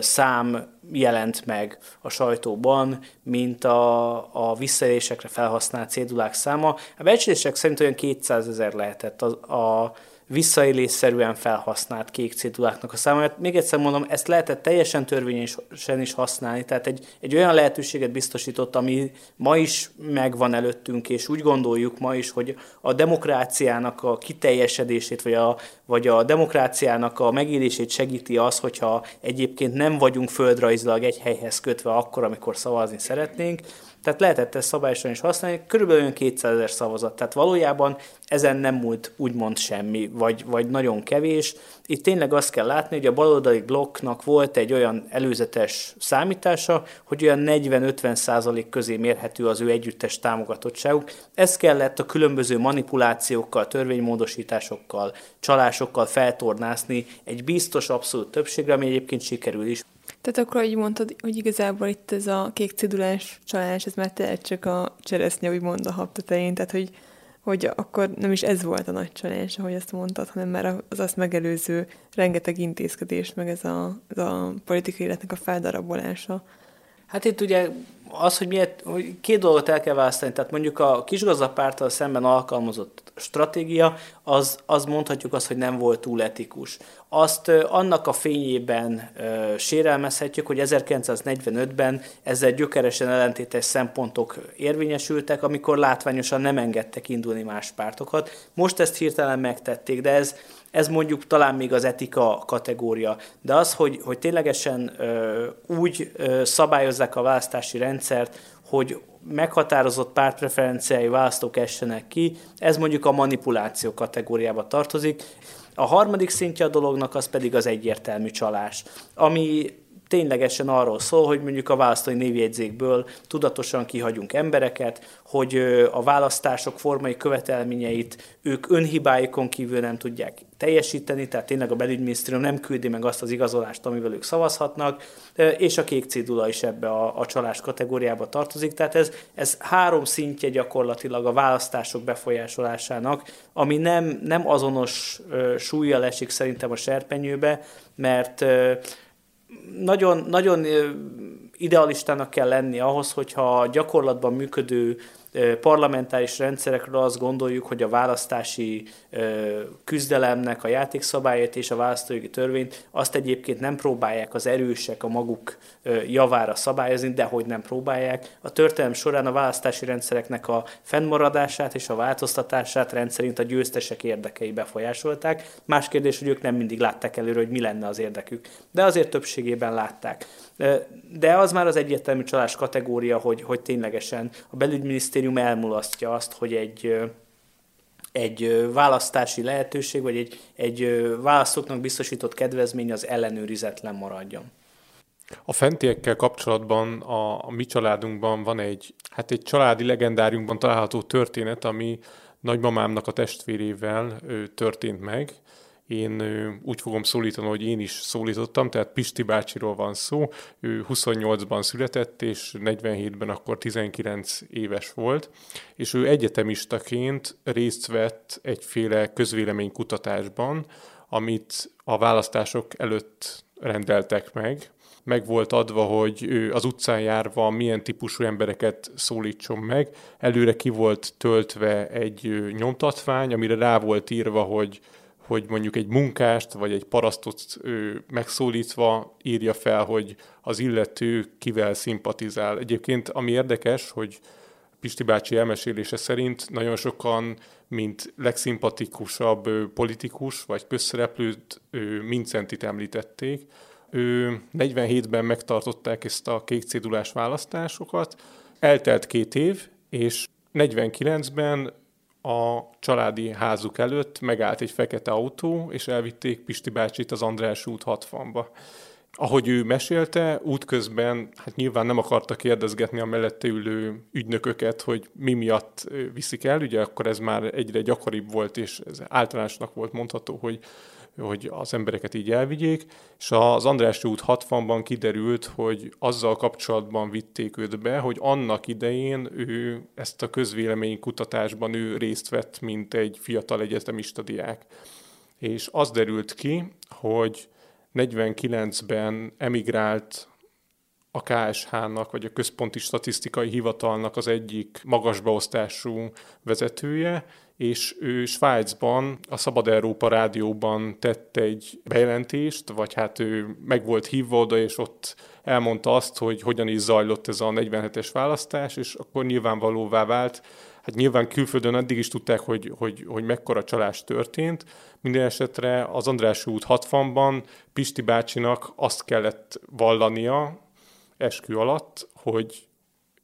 szám jelent meg a sajtóban, mint a, a visszaélésekre felhasznált cédulák száma. A becslések szerint olyan 200 ezer lehetett a, a visszaélésszerűen felhasznált kék céduláknak a száma. Mert még egyszer mondom, ezt lehetett teljesen törvényesen is használni, tehát egy, egy olyan lehetőséget biztosított, ami ma is megvan előttünk, és úgy gondoljuk ma is, hogy a demokráciának a kiteljesedését, vagy a, vagy a demokráciának a megélését segíti az, hogyha egyébként nem vagyunk földrajzilag egy helyhez kötve akkor, amikor szavazni szeretnénk, tehát lehetett ezt szabályosan is használni, körülbelül olyan 200 ezer szavazat. Tehát valójában ezen nem múlt úgymond semmi, vagy, vagy nagyon kevés. Itt tényleg azt kell látni, hogy a baloldali blokknak volt egy olyan előzetes számítása, hogy olyan 40-50 százalék közé mérhető az ő együttes támogatottságuk. Ez kellett a különböző manipulációkkal, törvénymódosításokkal, csalásokkal feltornászni egy biztos abszolút többségre, ami egyébként sikerül is. Tehát akkor, hogy mondtad, hogy igazából itt ez a kék cédulás csalás, ez már tényleg csak a cseresznye, mond a hap tetején, tehát hogy, hogy akkor nem is ez volt a nagy csalás, ahogy azt mondtad, hanem már az azt megelőző rengeteg intézkedés, meg ez a, ez a politikai életnek a feldarabolása. Hát itt ugye az, hogy, miért, hogy két dolgot el kell választani, tehát mondjuk a kisgazdapárttal szemben alkalmazott stratégia, az, az mondhatjuk azt, hogy nem volt túl etikus. Azt annak a fényében ö, sérelmezhetjük, hogy 1945-ben ezzel gyökeresen ellentétes szempontok érvényesültek, amikor látványosan nem engedtek indulni más pártokat. Most ezt hirtelen megtették, de ez, ez mondjuk talán még az etika kategória. De az, hogy, hogy ténylegesen ö, úgy ö, szabályozzák a választási rendszert, hogy meghatározott pártpreferenciái választók essenek ki, ez mondjuk a manipuláció kategóriába tartozik. A harmadik szintje a dolognak az pedig az egyértelmű csalás, ami ténylegesen arról szól, hogy mondjuk a választói névjegyzékből tudatosan kihagyunk embereket, hogy a választások formai követelményeit ők önhibáikon kívül nem tudják teljesíteni, tehát tényleg a belügyminisztérium nem küldi meg azt az igazolást, amivel ők szavazhatnak, és a kék cédula is ebbe a, a csalás kategóriába tartozik. Tehát ez, ez három szintje gyakorlatilag a választások befolyásolásának, ami nem, nem azonos súlyjal esik szerintem a serpenyőbe, mert nagyon, nagyon idealistának kell lenni ahhoz, hogyha gyakorlatban működő parlamentáris rendszerekről azt gondoljuk, hogy a választási küzdelemnek a játékszabályait és a választójogi törvényt azt egyébként nem próbálják az erősek a maguk javára szabályozni, de hogy nem próbálják. A történelem során a választási rendszereknek a fennmaradását és a változtatását rendszerint a győztesek érdekei befolyásolták. Más kérdés, hogy ők nem mindig látták előre, hogy mi lenne az érdekük, de azért többségében látták. De az már az egyértelmű csalás kategória, hogy, hogy ténylegesen a belügyminisztérium elmulasztja azt, hogy egy egy választási lehetőség, vagy egy, egy választóknak biztosított kedvezmény az ellenőrizetlen maradjon. A fentiekkel kapcsolatban a, a mi családunkban van egy, hát egy családi legendáriumban található történet, ami nagymamámnak a testvérével ö, történt meg én úgy fogom szólítani, hogy én is szólítottam, tehát Pisti bácsiról van szó, ő 28-ban született, és 47-ben akkor 19 éves volt, és ő egyetemistaként részt vett egyféle közvéleménykutatásban, amit a választások előtt rendeltek meg, meg volt adva, hogy az utcán járva milyen típusú embereket szólítson meg. Előre ki volt töltve egy nyomtatvány, amire rá volt írva, hogy hogy mondjuk egy munkást vagy egy parasztot ő, megszólítva írja fel, hogy az illető kivel szimpatizál. Egyébként ami érdekes, hogy Pisti bácsi elmesélése szerint nagyon sokan, mint legszimpatikusabb politikus vagy közszereplőt Mincentit említették. Ő 47-ben megtartották ezt a kék cédulás választásokat, eltelt két év, és 49-ben a családi házuk előtt megállt egy fekete autó, és elvitték Pisti bácsit az András út 60-ba. Ahogy ő mesélte, útközben hát nyilván nem akarta kérdezgetni a mellette ülő ügynököket, hogy mi miatt viszik el, ugye akkor ez már egyre gyakoribb volt, és ez általánosnak volt mondható, hogy hogy az embereket így elvigyék, és az András út 60-ban kiderült, hogy azzal kapcsolatban vitték őt be, hogy annak idején ő ezt a közvélemény kutatásban ő részt vett, mint egy fiatal egyetemista diák. És az derült ki, hogy 49-ben emigrált a KSH-nak, vagy a Központi Statisztikai Hivatalnak az egyik magas beosztású vezetője, és ő Svájcban a Szabad Európa rádióban tett egy bejelentést, vagy hát ő meg volt hívva oda, és ott elmondta azt, hogy hogyan is zajlott ez a 47-es választás, és akkor nyilvánvalóvá vált, hát nyilván külföldön addig is tudták, hogy, hogy, hogy mekkora csalás történt. Minden esetre az András út 60-ban Pisti bácsinak azt kellett vallania eskü alatt, hogy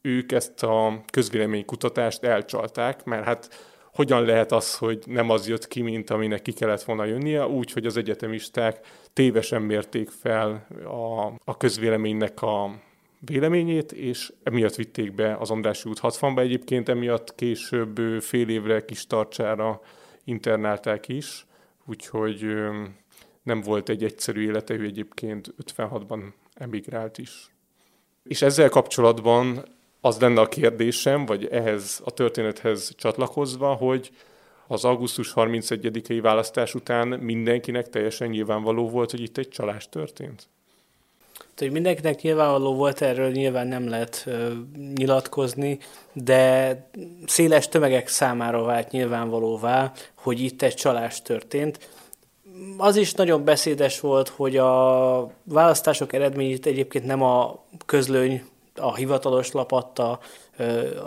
ők ezt a közvéleménykutatást elcsalták, mert hát hogyan lehet az, hogy nem az jött ki, mint aminek ki kellett volna jönnie, úgy, hogy az egyetemisták tévesen mérték fel a, a közvéleménynek a véleményét, és emiatt vitték be az Andrássy út 60-ba. Egyébként emiatt később fél évre kis tartsára internálták is, úgyhogy nem volt egy egyszerű élete, ő egyébként 56-ban emigrált is. És ezzel kapcsolatban az lenne a kérdésem, vagy ehhez a történethez csatlakozva, hogy az augusztus 31-i választás után mindenkinek teljesen nyilvánvaló volt, hogy itt egy csalás történt? hogy mindenkinek nyilvánvaló volt, erről nyilván nem lehet ö, nyilatkozni, de széles tömegek számára vált nyilvánvalóvá, hogy itt egy csalás történt. Az is nagyon beszédes volt, hogy a választások eredményét egyébként nem a közlöny, a hivatalos lap adta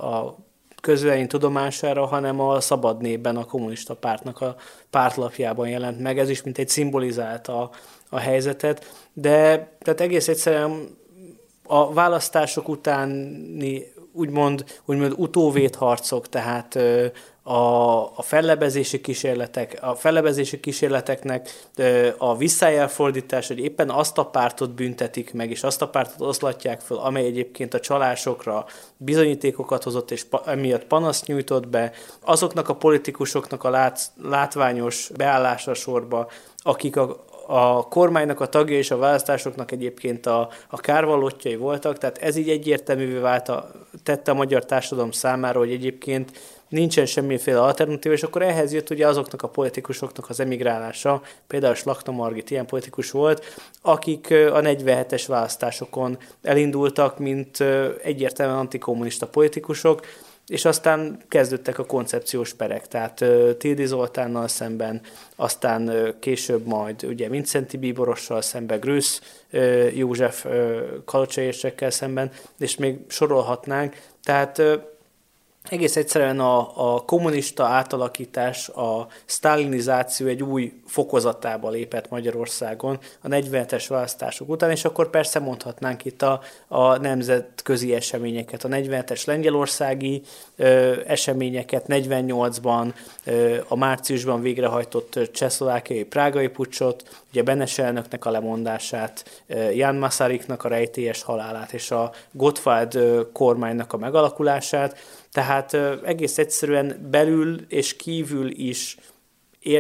a közvélemény tudomására, hanem a Szabad Népben, a kommunista pártnak a pártlapjában jelent meg. Ez is mint egy szimbolizálta a helyzetet, de tehát egész egyszerűen a választások utáni úgymond, úgymond utóvédharcok, tehát a, a fellebezési kísérletek, a fellebezési kísérleteknek a visszájelfordítás, hogy éppen azt a pártot büntetik meg, és azt a pártot oszlatják föl, amely egyébként a csalásokra bizonyítékokat hozott, és emiatt panaszt nyújtott be, azoknak a politikusoknak a lát, látványos beállása sorba, akik a, a kormánynak a tagja és a választásoknak egyébként a, a kárvallottjai voltak, tehát ez így egyértelművé vált a, tette a magyar társadalom számára, hogy egyébként nincsen semmiféle alternatív, és akkor ehhez jött ugye azoknak a politikusoknak az emigrálása, például Slakta Margit ilyen politikus volt, akik a 47-es választásokon elindultak, mint egyértelműen antikommunista politikusok, és aztán kezdődtek a koncepciós perek, tehát Tildi Zoltánnal szemben, aztán később majd ugye Vincenti Bíborossal szemben, Grősz József kalocsaérsekkel szemben, és még sorolhatnánk. Tehát egész egyszerűen a, a kommunista átalakítás, a sztálinizáció egy új fokozatába lépett Magyarországon a 47-es választások után, és akkor persze mondhatnánk itt a, a nemzetközi eseményeket, a 47-es lengyelországi ö, eseményeket, 48-ban ö, a márciusban végrehajtott csehszlovákiai prágai pucsot, ugye Benes elnöknek a lemondását, Jan Masaryknak a rejtélyes halálát és a Gottwald kormánynak a megalakulását, tehát egész egyszerűen belül és kívül is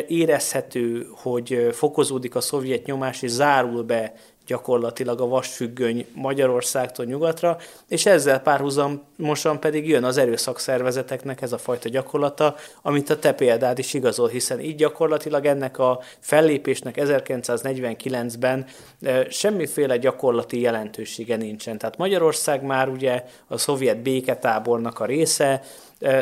érezhető, hogy fokozódik a szovjet nyomás, és zárul be gyakorlatilag a vasfüggöny Magyarországtól nyugatra, és ezzel párhuzamosan pedig jön az erőszakszervezeteknek ez a fajta gyakorlata, amit a te példád is igazol, hiszen így gyakorlatilag ennek a fellépésnek 1949-ben semmiféle gyakorlati jelentősége nincsen. Tehát Magyarország már ugye a szovjet béketábornak a része,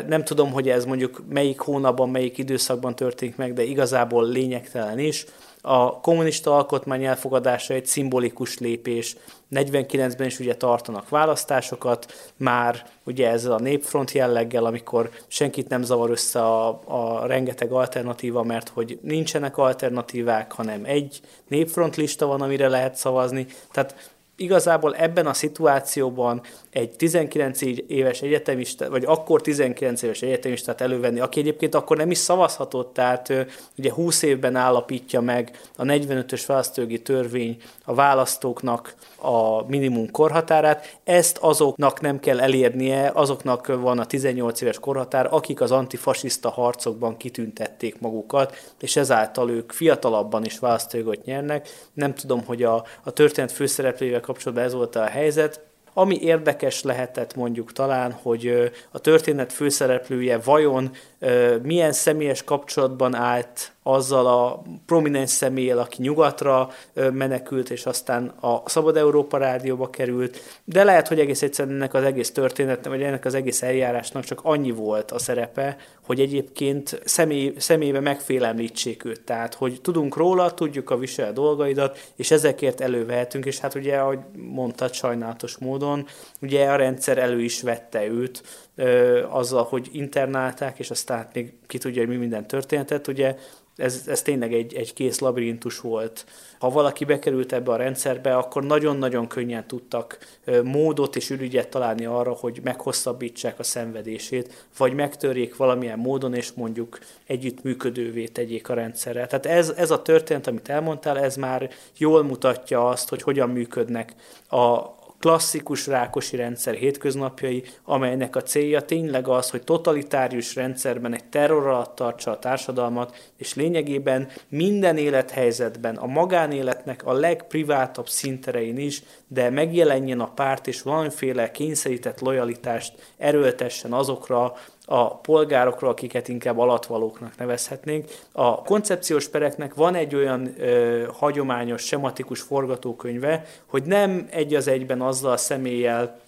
nem tudom, hogy ez mondjuk melyik hónapban, melyik időszakban történik meg, de igazából lényegtelen is a kommunista alkotmány elfogadása egy szimbolikus lépés. 49-ben is ugye tartanak választásokat, már ugye ezzel a népfront jelleggel, amikor senkit nem zavar össze a, a rengeteg alternatíva, mert hogy nincsenek alternatívák, hanem egy népfront lista van, amire lehet szavazni. Tehát igazából ebben a szituációban egy 19 éves egyetemista, vagy akkor 19 éves egyetemistát elővenni, aki egyébként akkor nem is szavazhatott, tehát ugye 20 évben állapítja meg a 45-ös választógi törvény a választóknak a minimum korhatárát, ezt azoknak nem kell elérnie, azoknak van a 18 éves korhatár, akik az antifasiszta harcokban kitüntették magukat, és ezáltal ők fiatalabban is választójogot nyernek. Nem tudom, hogy a, a történet főszereplőjével kapcsolatban ez volt a helyzet, ami érdekes lehetett mondjuk talán, hogy a történet főszereplője vajon milyen személyes kapcsolatban állt azzal a prominens személlyel, aki nyugatra menekült, és aztán a Szabad Európa rádióba került, de lehet, hogy egész egyszerűen ennek az egész történetnek, vagy ennek az egész eljárásnak csak annyi volt a szerepe, hogy egyébként személy, személybe megfélemlítsék őt. Tehát, hogy tudunk róla, tudjuk a visel dolgaidat, és ezekért elővehetünk, és hát ugye, ahogy mondtad, sajnálatos módon, ugye a rendszer elő is vette őt, ö, azzal, hogy internálták, és aztán még ki tudja, hogy mi minden történetet, ugye ez, ez tényleg egy, egy kész labirintus volt. Ha valaki bekerült ebbe a rendszerbe, akkor nagyon-nagyon könnyen tudtak módot és ürügyet találni arra, hogy meghosszabbítsák a szenvedését, vagy megtörjék valamilyen módon, és mondjuk együttműködővé tegyék a rendszerrel. Tehát ez, ez a történet, amit elmondtál, ez már jól mutatja azt, hogy hogyan működnek a, klasszikus rákosi rendszer hétköznapjai, amelynek a célja tényleg az, hogy totalitárius rendszerben egy terror alatt tartsa a társadalmat, és lényegében minden élethelyzetben, a magánéletnek a legprivátabb szinterein is, de megjelenjen a párt, és valamiféle kényszerített lojalitást erőltessen azokra, a polgárokról, akiket inkább alatvalóknak nevezhetnénk. A koncepciós pereknek van egy olyan ö, hagyományos, sematikus forgatókönyve, hogy nem egy az egyben azzal a személlyel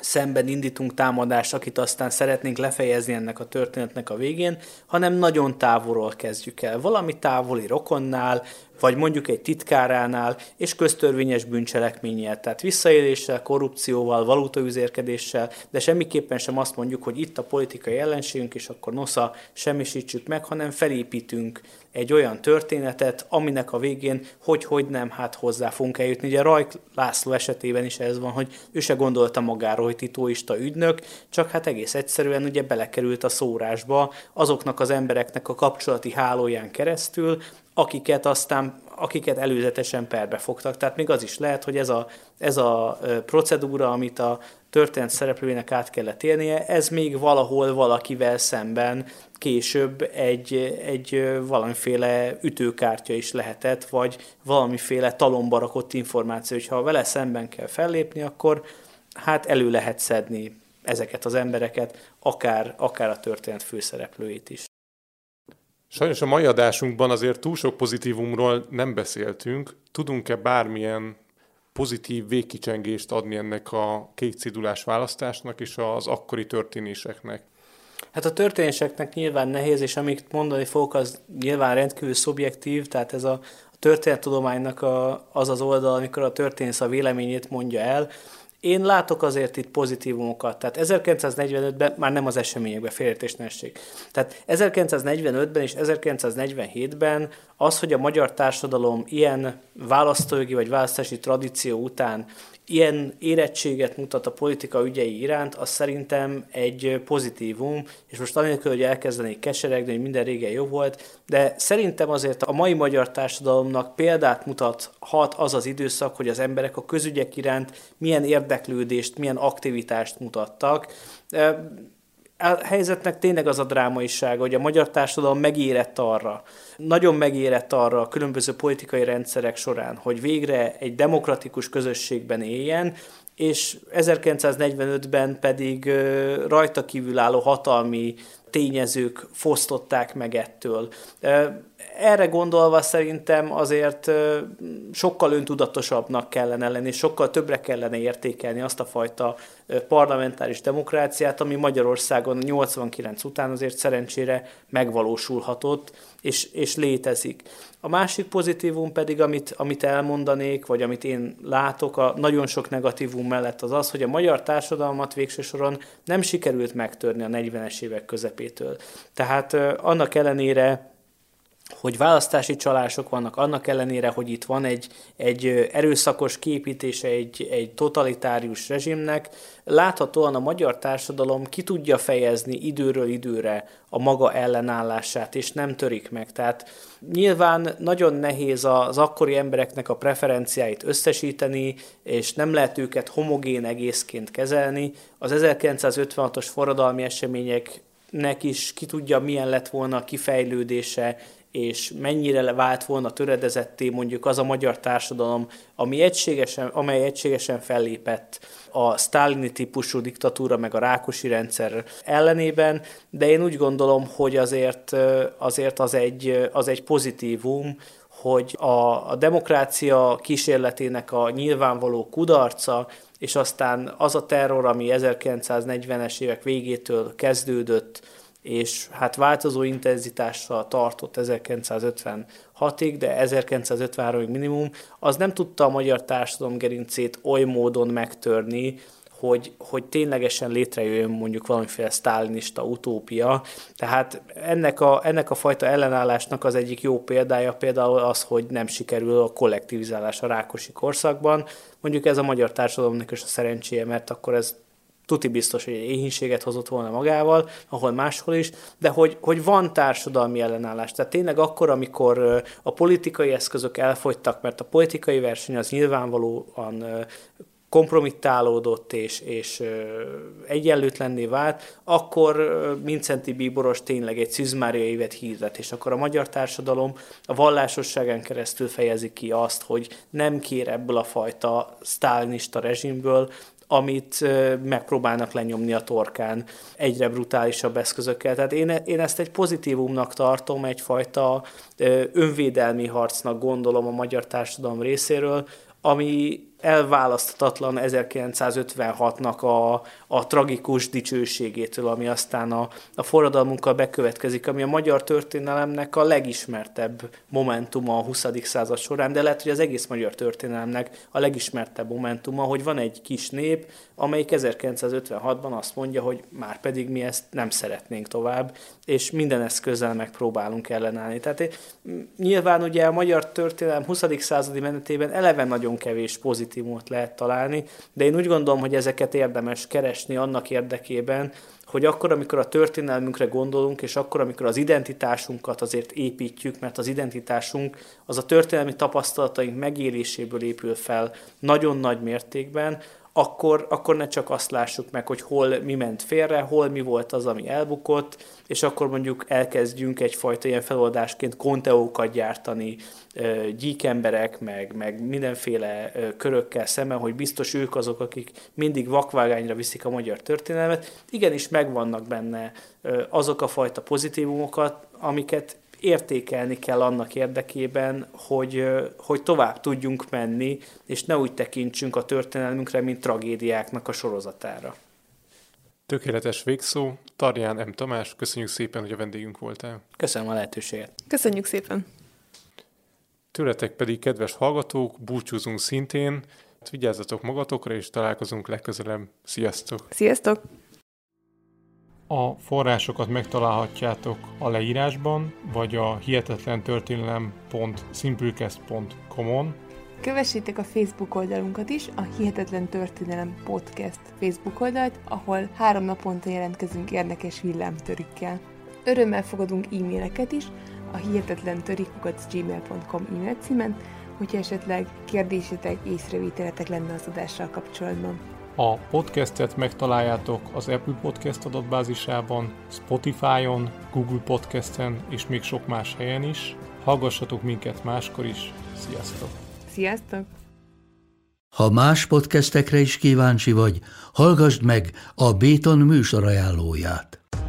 szemben indítunk támadást, akit aztán szeretnénk lefejezni ennek a történetnek a végén, hanem nagyon távolról kezdjük el. Valami távoli rokonnál, vagy mondjuk egy titkáránál, és köztörvényes bűncselekménnyel, tehát visszaéléssel, korrupcióval, valutaüzérkedéssel, de semmiképpen sem azt mondjuk, hogy itt a politikai ellenségünk, és akkor nosza semmisítsük meg, hanem felépítünk egy olyan történetet, aminek a végén hogy-hogy nem, hát hozzá fogunk eljutni. Ugye Rajk László esetében is ez van, hogy ő se gondolta magáról, hogy titóista ügynök, csak hát egész egyszerűen ugye belekerült a szórásba azoknak az embereknek a kapcsolati hálóján keresztül, akiket aztán akiket előzetesen perbe fogtak. Tehát még az is lehet, hogy ez a, ez a procedúra, amit a történet szereplőjének át kellett élnie, ez még valahol valakivel szemben később egy, egy valamiféle ütőkártya is lehetett, vagy valamiféle talomba rakott információ, hogyha vele szemben kell fellépni, akkor hát elő lehet szedni ezeket az embereket, akár, akár a történet főszereplőit is. Sajnos a mai adásunkban azért túl sok pozitívumról nem beszéltünk. Tudunk-e bármilyen pozitív végkicsengést adni ennek a kék cédulás választásnak és az akkori történéseknek? Hát a történéseknek nyilván nehéz, és amit mondani fogok, az nyilván rendkívül szubjektív, tehát ez a történettudománynak a, az az oldal, amikor a történész a véleményét mondja el, én látok azért itt pozitívumokat. Tehát 1945-ben már nem az eseményekben félretés Tehát 1945-ben és 1947-ben az, hogy a magyar társadalom ilyen választójogi vagy választási tradíció után ilyen érettséget mutat a politika ügyei iránt, az szerintem egy pozitívum, és most anélkül, hogy elkezdenék keseregni, hogy minden régen jobb volt, de szerintem azért a mai magyar társadalomnak példát mutathat az az időszak, hogy az emberek a közügyek iránt milyen érdeklődést, milyen aktivitást mutattak. A helyzetnek tényleg az a drámaisága, hogy a magyar társadalom megérett arra, nagyon megérett arra a különböző politikai rendszerek során, hogy végre egy demokratikus közösségben éljen, és 1945-ben pedig rajta kívülálló hatalmi tényezők fosztották meg ettől erre gondolva szerintem azért sokkal öntudatosabbnak kellene lenni, sokkal többre kellene értékelni azt a fajta parlamentáris demokráciát, ami Magyarországon 89 után azért szerencsére megvalósulhatott, és, és létezik. A másik pozitívum pedig, amit, amit elmondanék, vagy amit én látok a nagyon sok negatívum mellett az az, hogy a magyar társadalmat végső soron nem sikerült megtörni a 40-es évek közepétől. Tehát annak ellenére, hogy választási csalások vannak, annak ellenére, hogy itt van egy, egy erőszakos képítése egy, egy totalitárius rezsimnek, láthatóan a magyar társadalom ki tudja fejezni időről időre a maga ellenállását, és nem törik meg. Tehát nyilván nagyon nehéz az akkori embereknek a preferenciáit összesíteni, és nem lehet őket homogén egészként kezelni. Az 1956-os forradalmi események nek is ki tudja, milyen lett volna a kifejlődése, és mennyire vált volna töredezetté mondjuk az a magyar társadalom, ami egységesen, amely egységesen fellépett a sztálini típusú diktatúra meg a rákosi rendszer ellenében, de én úgy gondolom, hogy azért, azért az, egy, az egy pozitívum, hogy a, a demokrácia kísérletének a nyilvánvaló kudarca, és aztán az a terror, ami 1940-es évek végétől kezdődött, és hát változó intenzitással tartott 1956-ig, de 1953-ig minimum, az nem tudta a magyar társadalom gerincét oly módon megtörni, hogy, hogy ténylegesen létrejöjjön mondjuk valamiféle sztálinista utópia. Tehát ennek a, ennek a fajta ellenállásnak az egyik jó példája például az, hogy nem sikerül a kollektivizálás a Rákosi korszakban. Mondjuk ez a magyar társadalomnak is a szerencséje, mert akkor ez tuti biztos, hogy egy éhínséget hozott volna magával, ahol máshol is, de hogy, hogy van társadalmi ellenállás. Tehát tényleg akkor, amikor a politikai eszközök elfogytak, mert a politikai verseny az nyilvánvalóan kompromittálódott és, és egyenlőtlenné vált, akkor Mincenti Bíboros tényleg egy szűzmária évet hirdet, és akkor a magyar társadalom a vallásosságán keresztül fejezi ki azt, hogy nem kér ebből a fajta sztálinista rezsimből, amit megpróbálnak lenyomni a torkán egyre brutálisabb eszközökkel. Tehát én, én ezt egy pozitívumnak tartom, egyfajta önvédelmi harcnak gondolom a magyar társadalom részéről, ami elválaszthatatlan 1956-nak a, a tragikus dicsőségétől, ami aztán a, a forradalmunkkal bekövetkezik, ami a magyar történelemnek a legismertebb momentuma a 20. század során, de lehet, hogy az egész magyar történelemnek a legismertebb momentuma, hogy van egy kis nép, amelyik 1956-ban azt mondja, hogy már pedig mi ezt nem szeretnénk tovább, és minden eszközzel megpróbálunk ellenállni. Tehát nyilván ugye a magyar történelem 20. századi menetében eleve nagyon kevés pozitívumot lehet találni, de én úgy gondolom, hogy ezeket érdemes keresni annak érdekében, hogy akkor, amikor a történelmünkre gondolunk, és akkor, amikor az identitásunkat azért építjük, mert az identitásunk az a történelmi tapasztalataink megéléséből épül fel nagyon nagy mértékben, akkor, akkor ne csak azt lássuk meg, hogy hol mi ment félre, hol mi volt az, ami elbukott, és akkor mondjuk elkezdjünk egyfajta ilyen feloldásként konteókat gyártani, gyíkemberek, meg, meg mindenféle körökkel szemben, hogy biztos ők azok, akik mindig vakvágányra viszik a magyar történelmet. Igenis megvannak benne azok a fajta pozitívumokat, amiket értékelni kell annak érdekében, hogy, hogy tovább tudjunk menni, és ne úgy tekintsünk a történelmünkre, mint tragédiáknak a sorozatára. Tökéletes végszó. Tarján M. Tamás, köszönjük szépen, hogy a vendégünk voltál. Köszönöm a lehetőséget. Köszönjük szépen. Tőletek pedig, kedves hallgatók, búcsúzunk szintén. Vigyázzatok magatokra, és találkozunk legközelebb. Sziasztok! Sziasztok! A forrásokat megtalálhatjátok a leírásban, vagy a hihetetlentörténelem.simplecast.com-on. Kövessétek a Facebook oldalunkat is, a Hihetetlen Történelem Podcast Facebook oldalt, ahol három naponta jelentkezünk érdekes villámtörükkel. Örömmel fogadunk e-maileket is a hihetetlen gmail.com e-mail címen, hogyha esetleg kérdésetek, észrevételetek lenne az adással kapcsolatban. A podcastet megtaláljátok az Apple Podcast adatbázisában, Spotify-on, Google Podcast-en és még sok más helyen is. Hallgassatok minket máskor is. Sziasztok! Sziasztok! Ha más podcastekre is kíváncsi vagy, hallgassd meg a Béton műsor ajánlóját.